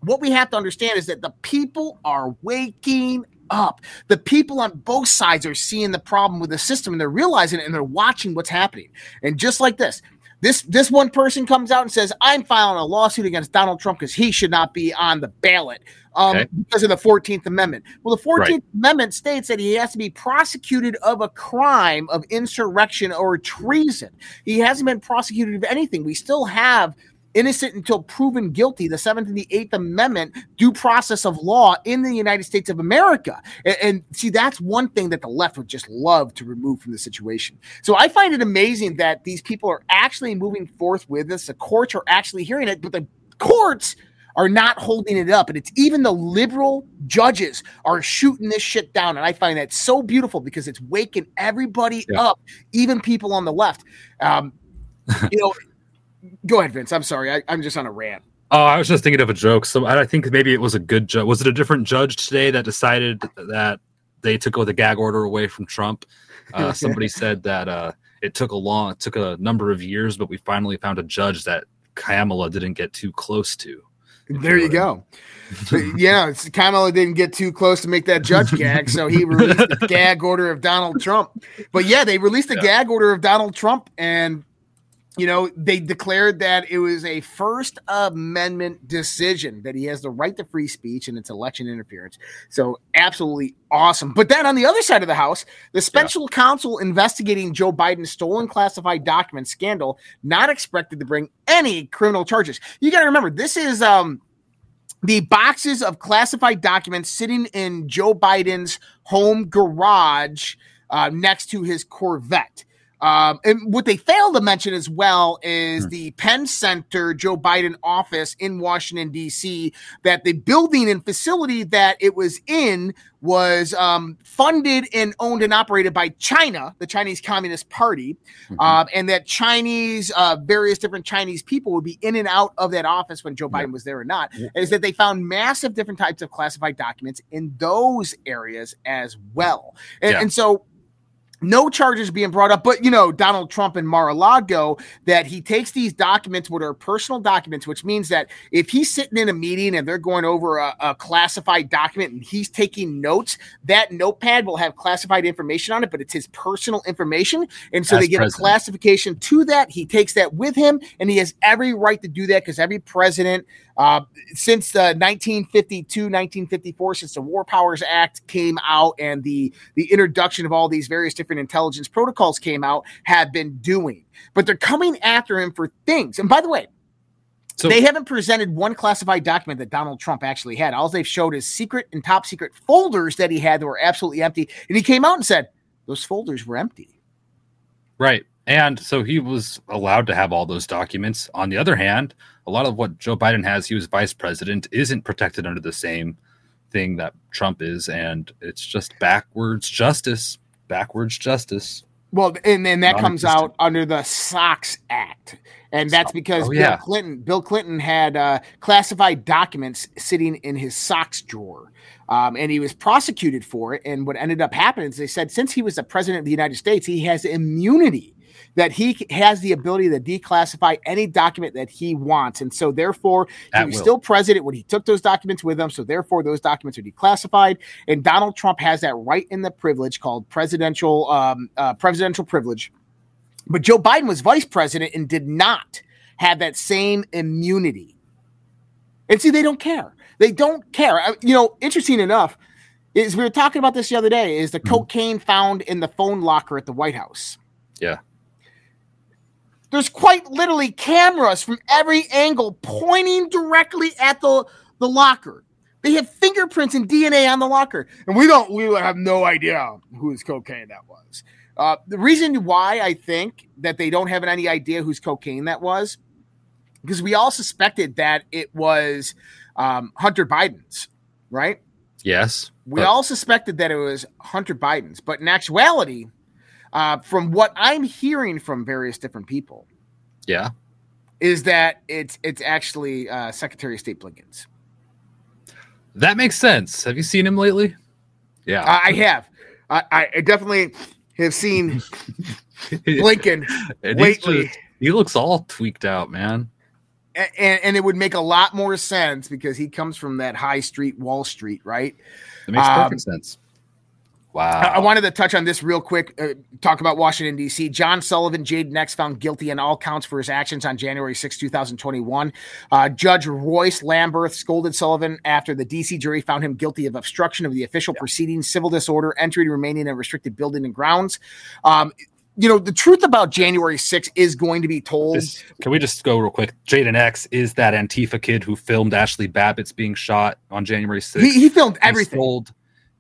what we have to understand is that the people are waking up. The people on both sides are seeing the problem with the system and they're realizing it and they're watching what's happening. And just like this, this this one person comes out and says, "I'm filing a lawsuit against Donald Trump because he should not be on the ballot um, okay. because of the Fourteenth Amendment." Well, the Fourteenth right. Amendment states that he has to be prosecuted of a crime of insurrection or treason. He hasn't been prosecuted of anything. We still have innocent until proven guilty, the Seventh and the Eighth Amendment due process of law in the United States of America. And, and, see, that's one thing that the left would just love to remove from the situation. So I find it amazing that these people are actually moving forth with this. The courts are actually hearing it, but the courts are not holding it up. And it's even the liberal judges are shooting this shit down. And I find that so beautiful because it's waking everybody yeah. up, even people on the left. Um, you know, Go ahead, Vince. I'm sorry. I, am just on a rant. Oh, I was just thinking of a joke. So I think maybe it was a good judge. Was it a different judge today that decided that they took the gag order away from Trump? Uh, somebody said that uh, it took a long, it took a number of years, but we finally found a judge that Kamala didn't get too close to. There you go. yeah, Kamala didn't get too close to make that judge gag, so he released the gag order of Donald Trump. But yeah, they released a yeah. gag order of Donald Trump, and you know, they declared that it was a First Amendment decision that he has the right to free speech and it's election interference. So, absolutely awesome. But then on the other side of the House, the special yeah. counsel investigating Joe Biden's stolen classified document scandal not expected to bring any criminal charges. You got to remember, this is um, the boxes of classified documents sitting in Joe Biden's home garage uh, next to his Corvette. Um, and what they fail to mention as well is hmm. the Penn Center Joe Biden office in Washington, D.C., that the building and facility that it was in was um, funded and owned and operated by China, the Chinese Communist Party, mm-hmm. uh, and that Chinese, uh, various different Chinese people would be in and out of that office when Joe Biden yeah. was there or not. Yeah. Is that they found massive different types of classified documents in those areas as well. And, yeah. and so no charges being brought up, but you know, Donald Trump and Mar-a-Lago that he takes these documents, what are personal documents, which means that if he's sitting in a meeting and they're going over a, a, classified document and he's taking notes, that notepad will have classified information on it, but it's his personal information. And so As they give president. a classification to that. He takes that with him and he has every right to do that because every president uh, since the 1952, 1954, since the War Powers Act came out and the the introduction of all these various different intelligence protocols came out, have been doing. But they're coming after him for things. And by the way, so, they haven't presented one classified document that Donald Trump actually had. All they've showed is secret and top secret folders that he had that were absolutely empty. And he came out and said those folders were empty. Right. And so he was allowed to have all those documents. On the other hand, a lot of what Joe Biden has, he was vice president, isn't protected under the same thing that Trump is. And it's just backwards justice, backwards justice. Well, and then that comes out under the SOX Act. And that's because oh, yeah. Bill Clinton, Bill Clinton had uh, classified documents sitting in his socks drawer. Um, and he was prosecuted for it. And what ended up happening is they said since he was the president of the United States, he has immunity that he has the ability to declassify any document that he wants. And so, therefore, he was will. still president when he took those documents with him. So, therefore, those documents are declassified. And Donald Trump has that right in the privilege called presidential um, uh, presidential privilege. But Joe Biden was vice president and did not have that same immunity. And see, they don't care. They don't care. You know, interesting enough, is we were talking about this the other day is the mm-hmm. cocaine found in the phone locker at the White House. Yeah. There's quite literally cameras from every angle pointing directly at the, the locker. They have fingerprints and DNA on the locker, and we don't. We have no idea whose cocaine that was. Uh, the reason why I think that they don't have any idea whose cocaine that was, because we all suspected that it was um, Hunter Biden's, right? Yes. We but- all suspected that it was Hunter Biden's, but in actuality, uh, from what I'm hearing from various different people, yeah, is that it's it's actually uh, Secretary of State Blinken's. That makes sense. Have you seen him lately? Yeah, I have. I, I definitely have seen Blinken lately. Just, he looks all tweaked out, man. And, and, it would make a lot more sense because he comes from that high street, Wall Street, right? It makes perfect um, sense. Wow. I, wanted to touch on this real quick. Uh, talk about Washington, D.C. John Sullivan, Jayden X, found guilty on all counts for his actions on January 6, 2021. Uh, Judge Royce Lamberth scolded Sullivan after the D.C. jury found him guilty of obstruction of the official yeah. proceedings, civil disorder, entry to remaining in a restricted building and grounds. Um, you know, the truth about January 6 is going to be told. This, can we just go real quick? Jayden X is that Antifa kid who filmed Ashley Babbitt's being shot on January 6th. He, he filmed everything. Sold,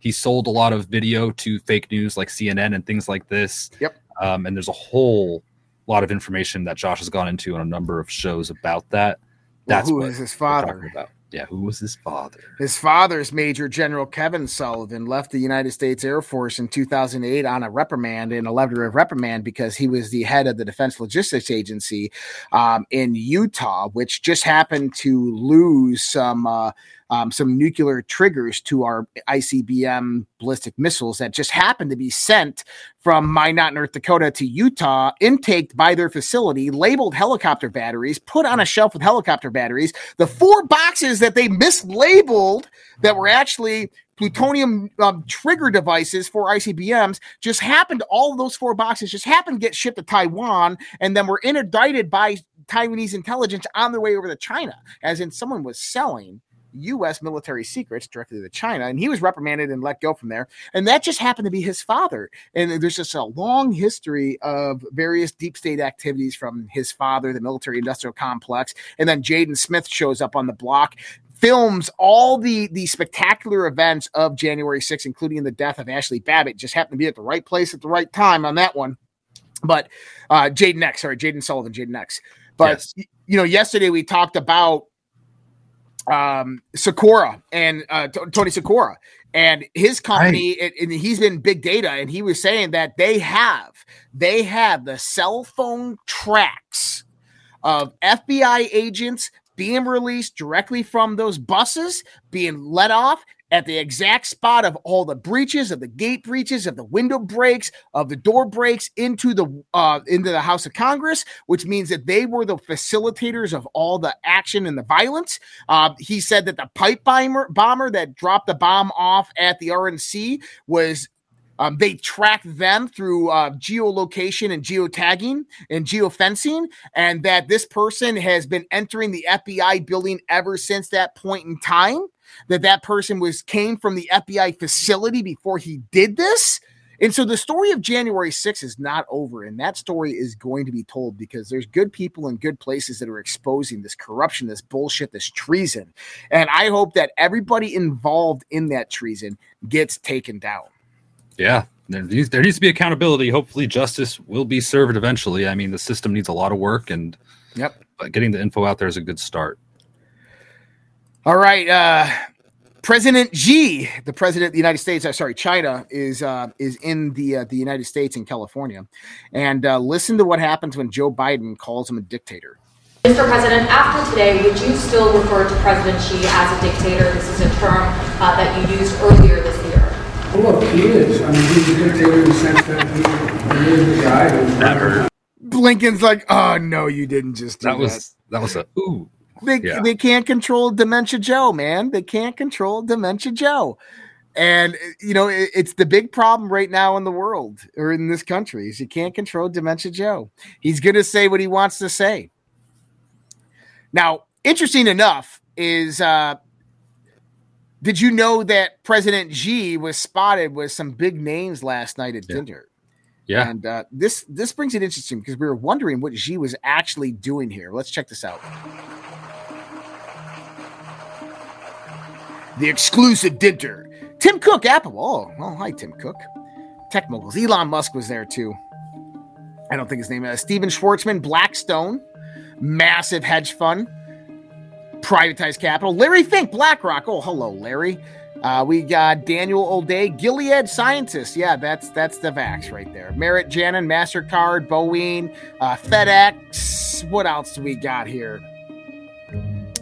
he sold a lot of video to fake news like CNN and things like this. Yep. Um, and there's a whole lot of information that Josh has gone into on a number of shows about that. That's well, who is his father? Yeah, who was his father? His father's Major General Kevin Sullivan left the United States Air Force in 2008 on a reprimand and a letter of reprimand because he was the head of the Defense Logistics Agency um, in Utah, which just happened to lose some. Uh, um, some nuclear triggers to our ICBM ballistic missiles that just happened to be sent from Minot, North Dakota to Utah, intaked by their facility, labeled helicopter batteries, put on a shelf with helicopter batteries. The four boxes that they mislabeled that were actually plutonium um, trigger devices for ICBMs just happened, all of those four boxes just happened to get shipped to Taiwan and then were interdicted by Taiwanese intelligence on their way over to China, as in someone was selling U.S. military secrets directly to China, and he was reprimanded and let go from there. And that just happened to be his father. And there's just a long history of various deep state activities from his father, the military industrial complex, and then Jaden Smith shows up on the block. Films all the the spectacular events of January 6th, including the death of Ashley Babbitt. Just happened to be at the right place at the right time on that one. But uh Jayden X, sorry, Jayden Sullivan, Jayden X. But yes. you know, yesterday we talked about um, Seruga and uh, Tony Seruga and his company, right. and he's been big data, and he was saying that they have they have the cell phone tracks of FBI agents being released directly from those buses, being let off, at the exact spot of all the breaches of the gate breaches of the window breaks of the door breaks into the uh, into the House of Congress, which means that they were the facilitators of all the action and the violence. Uh, he said that the pipe bomber bomber that dropped the bomb off at the RNC was um, they tracked them through uh, geolocation and geotagging and geofencing, and that this person has been entering the FBI building ever since that point in time that that person was came from the FBI facility before he did this. And so the story of January 6th is not over, and that story is going to be told because there's good people in good places that are exposing this corruption, this bullshit, this treason. And I hope that everybody involved in that treason gets taken down. Yeah, there needs, there needs to be accountability. Hopefully, justice will be served eventually. I mean, the system needs a lot of work, and yep, but getting the info out there is a good start. All right. Uh, President Xi, the president of the United States, uh, sorry, China is uh, is in the uh, the United States in California, and uh, listen to what happens when Joe Biden calls him a dictator. Mr. President, after today, would you still refer to President Xi as a dictator? This is a term uh, that you used earlier this year. Well, look, he is. I mean, he's a dictator in the sense that he, he is the guy who. That hurt. Blinken's like, oh no, you didn't just do that. Was that was a ooh. They yeah. they can't control Dementia Joe, man. They can't control Dementia Joe. And you know, it, it's the big problem right now in the world or in this country is you can't control Dementia Joe. He's going to say what he wants to say. Now, interesting enough is uh Did you know that President Xi was spotted with some big names last night at Yeah. dinner? Yeah. And uh, this this brings it interesting because we were wondering what Xi was actually doing here. Let's check this out. The exclusive dinner. Tim Cook, Apple. Oh, well, hi, Tim Cook. Tech moguls. Elon Musk was there too. I don't think his name is Stephen Schwarzman, Blackstone, massive hedge fund, privatized capital. Larry Fink, BlackRock. Oh, hello, Larry. Uh, we got Daniel O'Day, Gilead Sciences. Yeah, that's that's the Vax right there. Merritt Janin, Mastercard, Boeing, uh, FedEx. What else do we got here?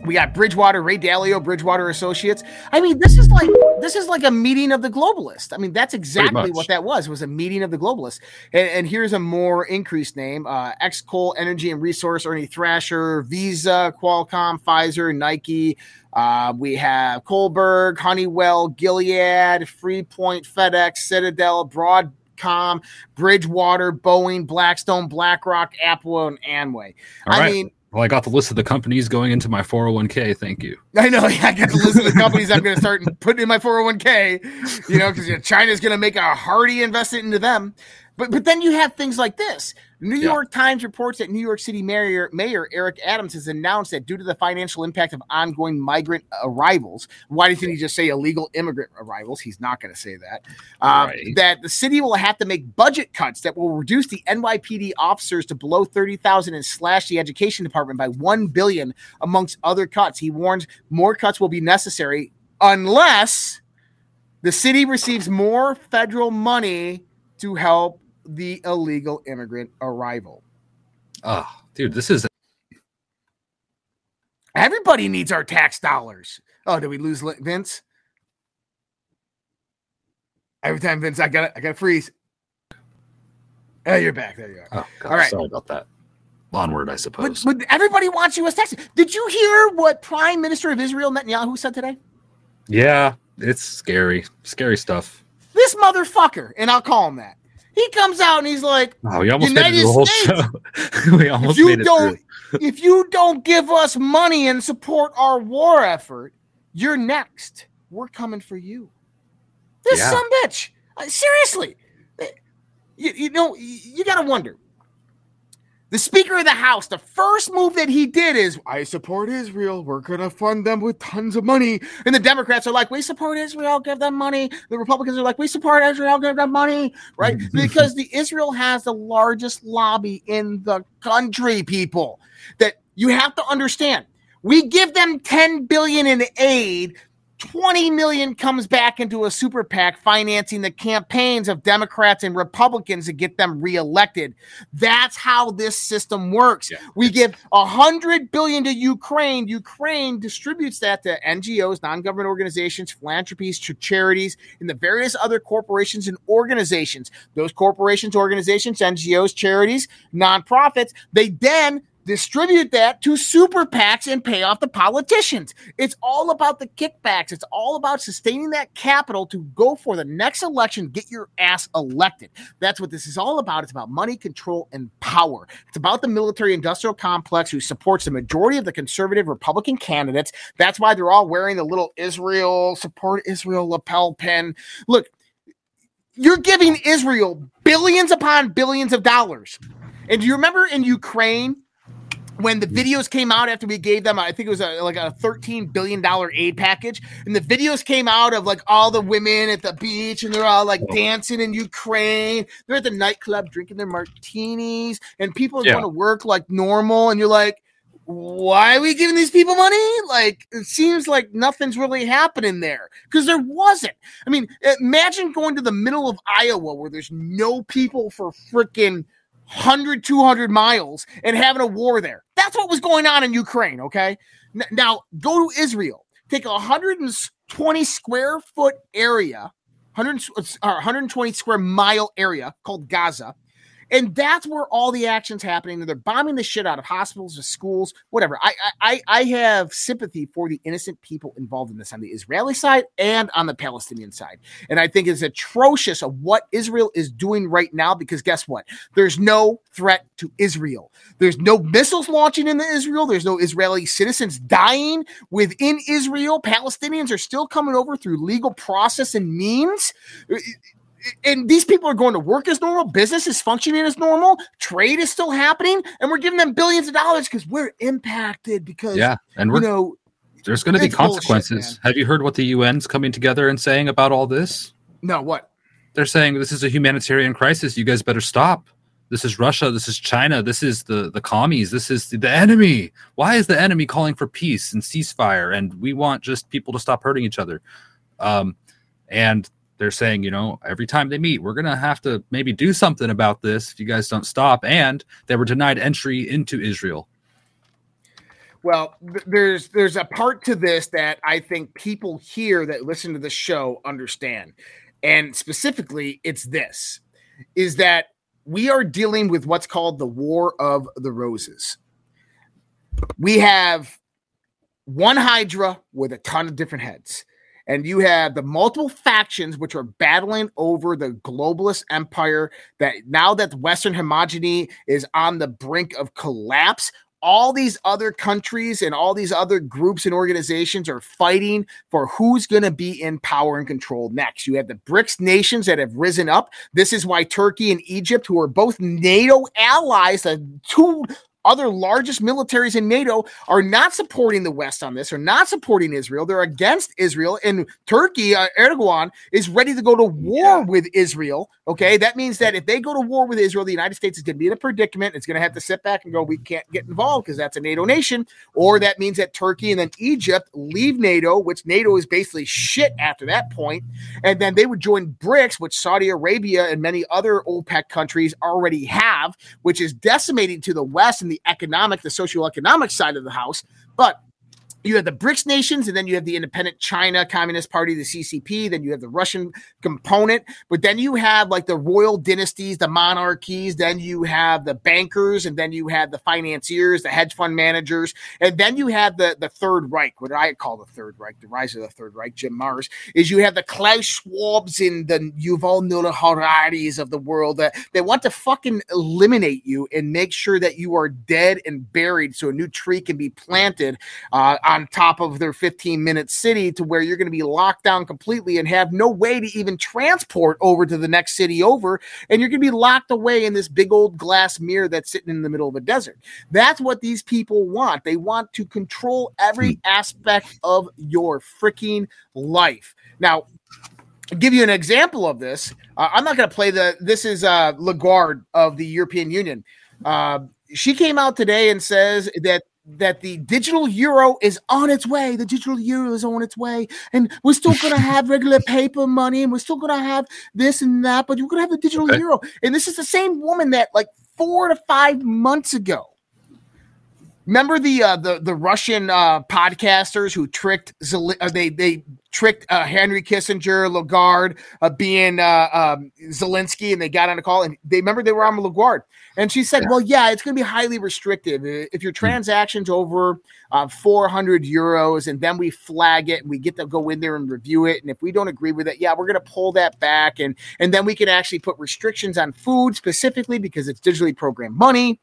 We got Bridgewater, Ray Dalio, Bridgewater Associates. I mean, this is like this is like a meeting of the globalists. I mean, that's exactly what that was. It was a meeting of the globalists. And, and here's a more increased name: uh, Xcoal Energy and Resource, Ernie Thrasher, Visa, Qualcomm, Pfizer, Nike. Uh, we have Kohlberg, Honeywell, Gilead, Freepoint, FedEx, Citadel, Broadcom, Bridgewater, Boeing, Blackstone, BlackRock, Apple, and Amway. All I right. mean, Well, I got the list of the companies going into my 401k. Thank you. I know. Yeah, I got the list of the companies I'm going to start putting in my 401k, you know, because you know, China's going to make a hearty investment into them. But but then you have things like this. New Yeah. York Times reports that New York City Mayor Mayor Eric Adams has announced that due to the financial impact of ongoing migrant arrivals, why didn't he just say illegal immigrant arrivals? He's not going to say that. Um, Right. That the city will have to make budget cuts that will reduce the NYPD officers to below thirty thousand and slash the education department by one billion, amongst other cuts. He warns more cuts will be necessary unless the city receives more federal money to help the illegal immigrant arrival. Oh, dude, this is Everybody needs our tax dollars. Oh, did we lose Vince? Every time Vince, I got I got to freeze. Oh, you're back. There you are. Oh, God, All right. sorry about that. Onward, I But, suppose. but everybody wants U.S. taxes. Did you hear what Prime Minister of Israel Netanyahu said today? yeah, it's scary. Scary stuff. This motherfucker, and I'll call him that. He comes out and he's like, Oh, we almost made it United the whole States. show. we almost if you made it don't through. if you don't give us money and support our war effort, you're next. We're coming for you. This Yeah. some bitch. Uh, seriously. Uh, You, you know, you, you got to wonder. The Speaker of the House, the first move that he did is, I support Israel. We're going to fund them with tons of money. And the Democrats are like, we support Israel, give them money. The Republicans are like, we support Israel, give them money. Right? because the Israel has the largest lobby in the country, people. That you have to understand. We give them 10 billion in aid. 20 million comes back into a super PAC financing the campaigns of Democrats and Republicans to get them reelected. That's how this system works. Yeah. We give a hundred billion to Ukraine. Ukraine distributes that to NGOs, non-government organizations, philanthropies, ch- charities, and the various other corporations and organizations. Those corporations, organizations, NGOs, charities, nonprofits, they then distribute that to super PACs and pay off the politicians. It's all about the kickbacks. It's all about sustaining that capital to go for the next election, get your ass elected. That's what this is all about. It's about money, control, and power. It's about the military industrial complex who supports the majority of the conservative Republican candidates. That's why they're all wearing the little Israel, support Israel lapel pin. Look, you're giving Israel billions upon billions of dollars. And do you remember in Ukraine when the videos came out after we gave them, I think it was a, like a $13 billion aid package, and the videos came out of like all the women at the beach and they're all like dancing in Ukraine. They're at the nightclub drinking their martinis, and people are Yeah. going to work like normal. And you're like, why are we giving these people money? Like, it seems like nothing's really happening there because there wasn't. I mean, imagine going to the middle of Iowa where there's no people for freaking 100, 200 miles and having a war there. That's what was going on in Ukraine, okay? Now, go to Israel. Take a 120 square foot area, 100, uh, 120 square mile area called Gaza, and that's where all the action's happening. They're bombing the shit out of hospitals, the schools, whatever. I, I I have sympathy for the innocent people involved in this on the Israeli side and on the Palestinian side, and I think it's atrocious of what Israel is doing right now. Because guess what? There's no threat to Israel. There's no missiles launching into Israel. There's no Israeli citizens dying within Israel. Palestinians are still coming over through legal process and means and these people are going to work as normal, business is functioning as normal, trade is still happening, and we're giving them billions of dollars because we're impacted because yeah, and we're, you know there's going to be consequences. Bullshit, Have you heard what the UN's coming together and saying about all this? No, what? They're saying this is a humanitarian crisis. You guys better stop. This is Russia. This is China. This is the the commies. This is the, the enemy. Why is the enemy calling for peace and ceasefire? And we want just people to stop hurting each other. Um, and they're saying, you know, every time they meet, we're going to have to maybe do something about this if you guys don't stop. And they were denied entry into Israel. Well, th- there's there's a part to this that I think people here that listen to the show understand. And specifically, it's this is that we are dealing with what's called the War of the Roses. We have one Hydra with a ton of different heads and you have the multiple factions which are battling over the globalist empire that now that western homogeny is on the brink of collapse all these other countries and all these other groups and organizations are fighting for who's going to be in power and control next. You have the BRICS nations that have risen up. This is why Turkey and Egypt, who are both NATO allies, the two other largest militaries in NATO are not supporting the West on this, are not supporting Israel. They're against Israel. And Turkey, uh, Erdogan, is ready to go to war yeah. with Israel. Okay. That means that if they go to war with Israel, the United States is going to be in a predicament. It's going to have to sit back and go, we can't get involved because that's a NATO nation. Or that means that Turkey and then Egypt leave NATO, which NATO is basically shit after that point. And then they would join BRICS, which Saudi Arabia and many other OPEC countries already have, which is decimating to the West. And the economic, the socioeconomic side of the house. But you have the BRICS nations, and then you have the independent China Communist Party, the CCP. Then you have the Russian component, but then you have like the royal dynasties, the monarchies. Then you have the bankers, and then you have the financiers, the hedge fund managers, and then you have the the Third Reich, what I call the Third Reich, the rise of the Third Reich. Jim Marrs is you have the Klaus Schwabs and the Yuval Noah Hararis of the world that they want to fucking eliminate you and make sure that you are dead and buried, so a new tree can be planted. Uh, on top of their 15 minute city to where you're going to be locked down completely and have no way to even transport over to the next city over. And you're going to be locked away in this big old glass mirror that's sitting in the middle of a desert. That's what these people want. They want to control every hmm. aspect of your freaking life. Now, I'll give you an example of this. Uh, I'm not going to play the. This is uh, Lagarde of the European Union. Uh, she came out today and says that that the digital euro is on its way. The digital euro is on its way, and we're still going to have regular paper money, and we're still going to have this and that, but you're going to have the digital okay. euro. And this is the same woman that, like four to five months ago, remember the uh, the the Russian uh, podcasters who tricked uh, they they tricked uh, Henry Kissinger, Lagarde, uh, being uh, um, Zelensky, and they got on a call and they remember they were on Lagarde and she said, yeah. "Well, yeah, it's going to be highly restrictive if your hmm. transactions over uh, 400 euros, and then we flag it and we get to go in there and review it. And if we don't agree with it, yeah, we're going to pull that back, and and then we can actually put restrictions on food specifically because it's digitally programmed money."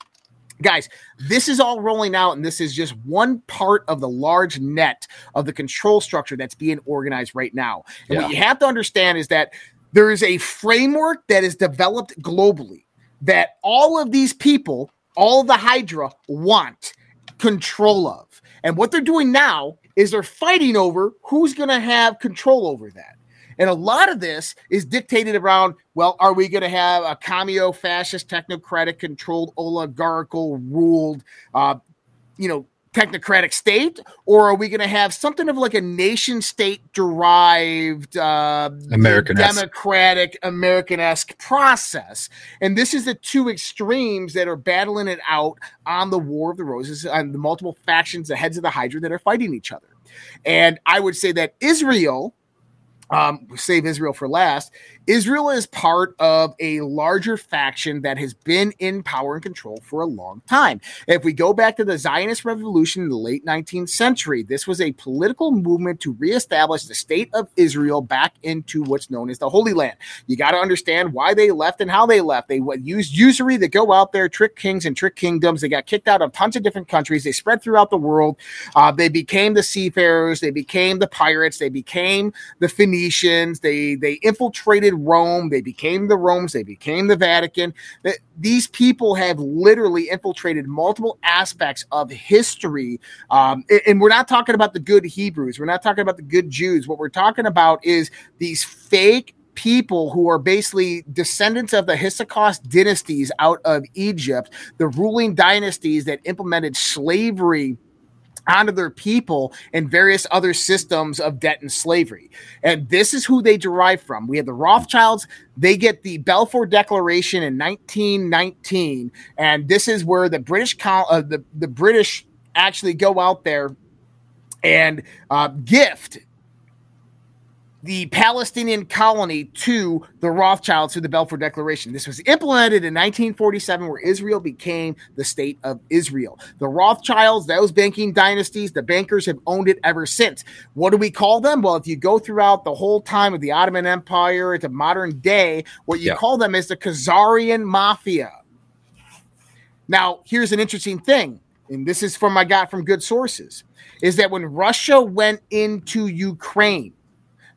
Guys, this is all rolling out, and this is just one part of the large net of the control structure that's being organized right now. And yeah. what you have to understand is that there is a framework that is developed globally that all of these people, all the Hydra want control of. And what they're doing now is they're fighting over who's going to have control over that. And a lot of this is dictated around well, are we going to have a cameo fascist, technocratic controlled, oligarchical ruled, uh, you know, technocratic state, or are we going to have something of like a nation state derived uh, American democratic American esque process? And this is the two extremes that are battling it out on the War of the Roses and the multiple factions, the heads of the Hydra that are fighting each other. And I would say that Israel um, save Israel for last. Israel is part of a larger faction that has been in power and control for a long time. If we go back to the Zionist revolution in the late 19th century, this was a political movement to reestablish the state of Israel back into what's known as the Holy Land. You got to understand why they left and how they left. They used usury to go out there, trick kings and trick kingdoms. They got kicked out of tons of different countries. They spread throughout the world. Uh, they became the seafarers. They became the pirates. They became the Phoenicians. They they infiltrated Rome. They became the Romes. They became the Vatican. These people have literally infiltrated multiple aspects of history. Um, and we're not talking about the good Hebrews. We're not talking about the good Jews. What we're talking about is these fake people who are basically descendants of the Hyksos dynasties out of Egypt, the ruling dynasties that implemented slavery onto their people and various other systems of debt and slavery. And this is who they derive from. We have the Rothschilds, they get the Balfour Declaration in 1919, and this is where the British uh, the, the British actually go out there and uh, gift the Palestinian colony to the Rothschilds through the Balfour Declaration. This was implemented in 1947, where Israel became the state of Israel. The Rothschilds, those banking dynasties, the bankers have owned it ever since. What do we call them? Well, if you go throughout the whole time of the Ottoman Empire to modern day, what you yeah. call them is the Khazarian Mafia. Now, here's an interesting thing, and this is from I got from good sources, is that when Russia went into Ukraine,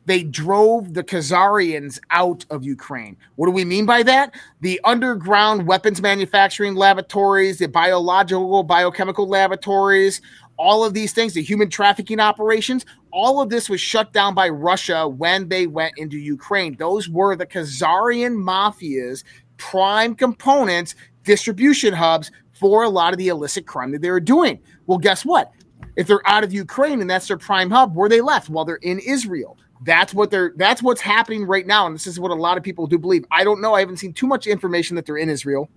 they drove the Khazarians out of Ukraine. What do we mean by that? The underground weapons manufacturing laboratories, the biological, biochemical laboratories, all of these things, the human trafficking operations, all of this was shut down by Russia when they went into Ukraine. Those were the Khazarian mafia's prime components, distribution hubs for a lot of the illicit crime that they were doing. Well, guess what? If they're out of Ukraine and that's their prime hub, where they left? Well, they're in Israel. That's what they're that's what's happening right now. And this is what a lot of people do believe. I don't know. I haven't seen too much information that they're in Israel.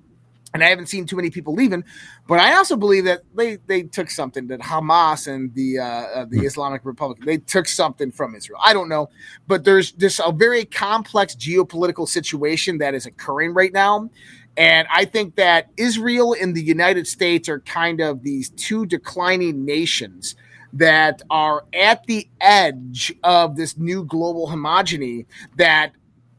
And I haven't seen too many people leaving, but I also believe that they they took something that Hamas and the uh, uh, the hmm. Islamic Republic they took something from Israel. I don't know, but there's this a very complex geopolitical situation that is occurring right now, and I think that Israel and the United States are kind of these two declining nations that are at the edge of this new global homogeny that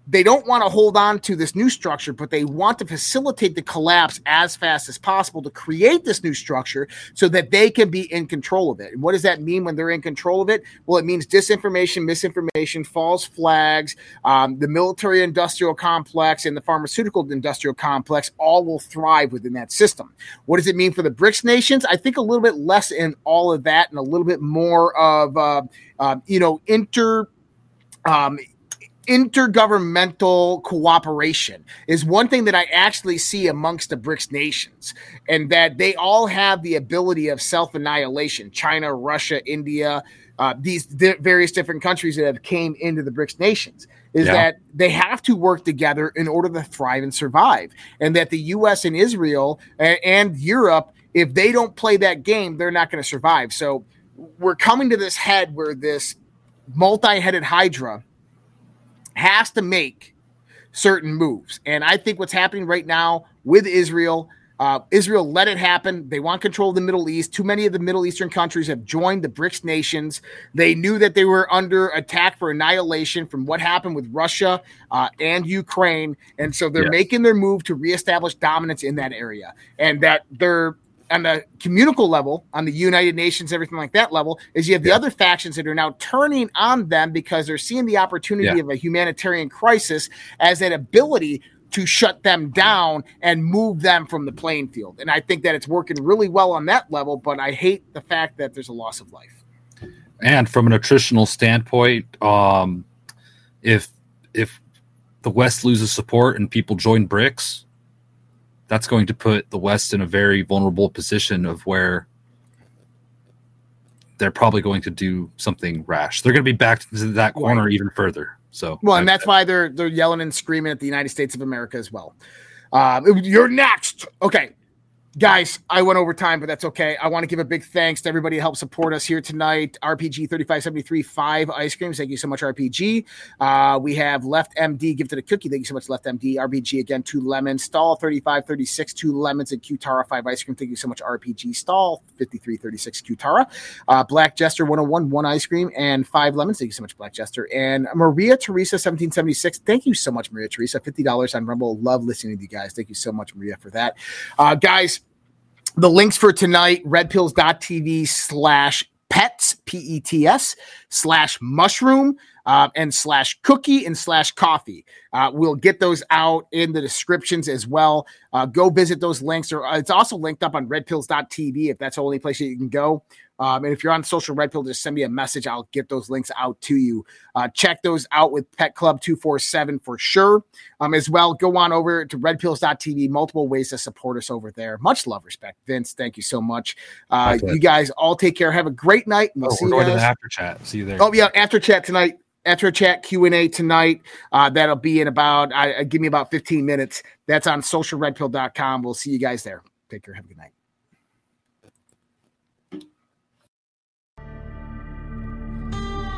they don't want to hold on to this new structure, but they want to facilitate the collapse as fast as possible to create this new structure so that they can be in control of it. And what does that mean when they're in control of it? Well, it means disinformation, misinformation, false flags, um, the military industrial complex, and the pharmaceutical industrial complex all will thrive within that system. What does it mean for the BRICS nations? I think a little bit less in all of that and a little bit more of, uh, uh, you know, inter. Um, intergovernmental cooperation is one thing that I actually see amongst the BRICS nations, and that they all have the ability of self annihilation. China, Russia, India, uh, these di- various different countries that have came into the BRICS nations is yeah. that they have to work together in order to thrive and survive, and that the U.S. and Israel and, and Europe, if they don't play that game, they're not going to survive. So we're coming to this head where this multi-headed hydra has to make certain moves. And I think what's happening right now with Israel, uh, Israel let it happen. They want control of the Middle East. Too many of the Middle Eastern countries have joined the BRICS nations. They knew that they were under attack for annihilation from what happened with Russia uh, and Ukraine. And so they're yes. making their move to reestablish dominance in that area. And that they're on the communal level, on the United Nations, everything like that level, is you have the yeah. other factions that are now turning on them because they're seeing the opportunity yeah. of a humanitarian crisis as an ability to shut them down and move them from the playing field. And I think that it's working really well on that level, but I hate the fact that there's a loss of life. And from a nutritional standpoint, um, if if the West loses support and people join BRICS, that's going to put the West in a very vulnerable position of where they're probably going to do something rash. They're going to be backed into that corner right. even further. So well, and that's why they're they're yelling and screaming at the United States of America as well. Um, you're next. Okay, Guys, I went over time, but that's okay. I want to give a big thanks to everybody who helped support us here tonight. RPG 3573 5 ice creams. Thank you so much, RPG. Uh, we have Left MD, Give to the cookie. Thank you so much, Left MD. RPG again, two lemons. Stall 3536, two lemons, and Qtara 5 ice cream. Thank you so much, RPG. Stall 5336, Qtara. Uh, Black Jester 101, one ice cream, and five lemons. Thank you so much, Black Jester. And Maria Teresa 1776. Thank you so much, Maria Teresa. $50 on Rumble. Love listening to you guys. Thank you so much, Maria, for that. Uh, guys, the links for tonight, redpills.tv slash pets, P E T S, slash mushroom, uh, and slash cookie and slash coffee. Uh, we'll get those out in the descriptions as well. Uh, go visit those links, or uh, it's also linked up on redpills.tv if that's the only place that you can go. Um, and if you're on social red pill, just send me a message. I'll get those links out to you. Uh, check those out with Pet Club 247 for sure. Um, as well, go on over to redpills.tv. Multiple ways to support us over there. Much love, respect. Vince, thank you so much. Uh, you guys all take care. Have a great night. We'll oh, see we're you guys. after chat. See you there. Oh, yeah. After chat tonight. After chat Q and A tonight, uh, that'll be in about uh, give me about 15 minutes. That's on socialredpill.com. We'll see you guys there. Take care. Have a good night.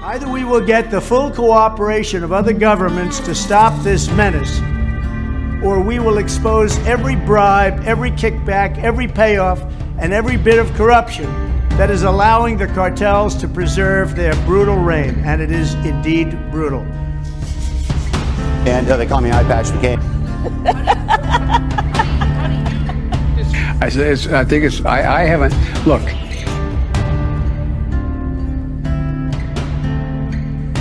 Either we will get the full cooperation of other governments to stop this menace, or we will expose every bribe, every kickback, every payoff, and every bit of corruption that is allowing the cartels to preserve their brutal reign. And it is indeed brutal. And uh, they call me Eye Patch McCain. I, I think it's, I, I haven't, look,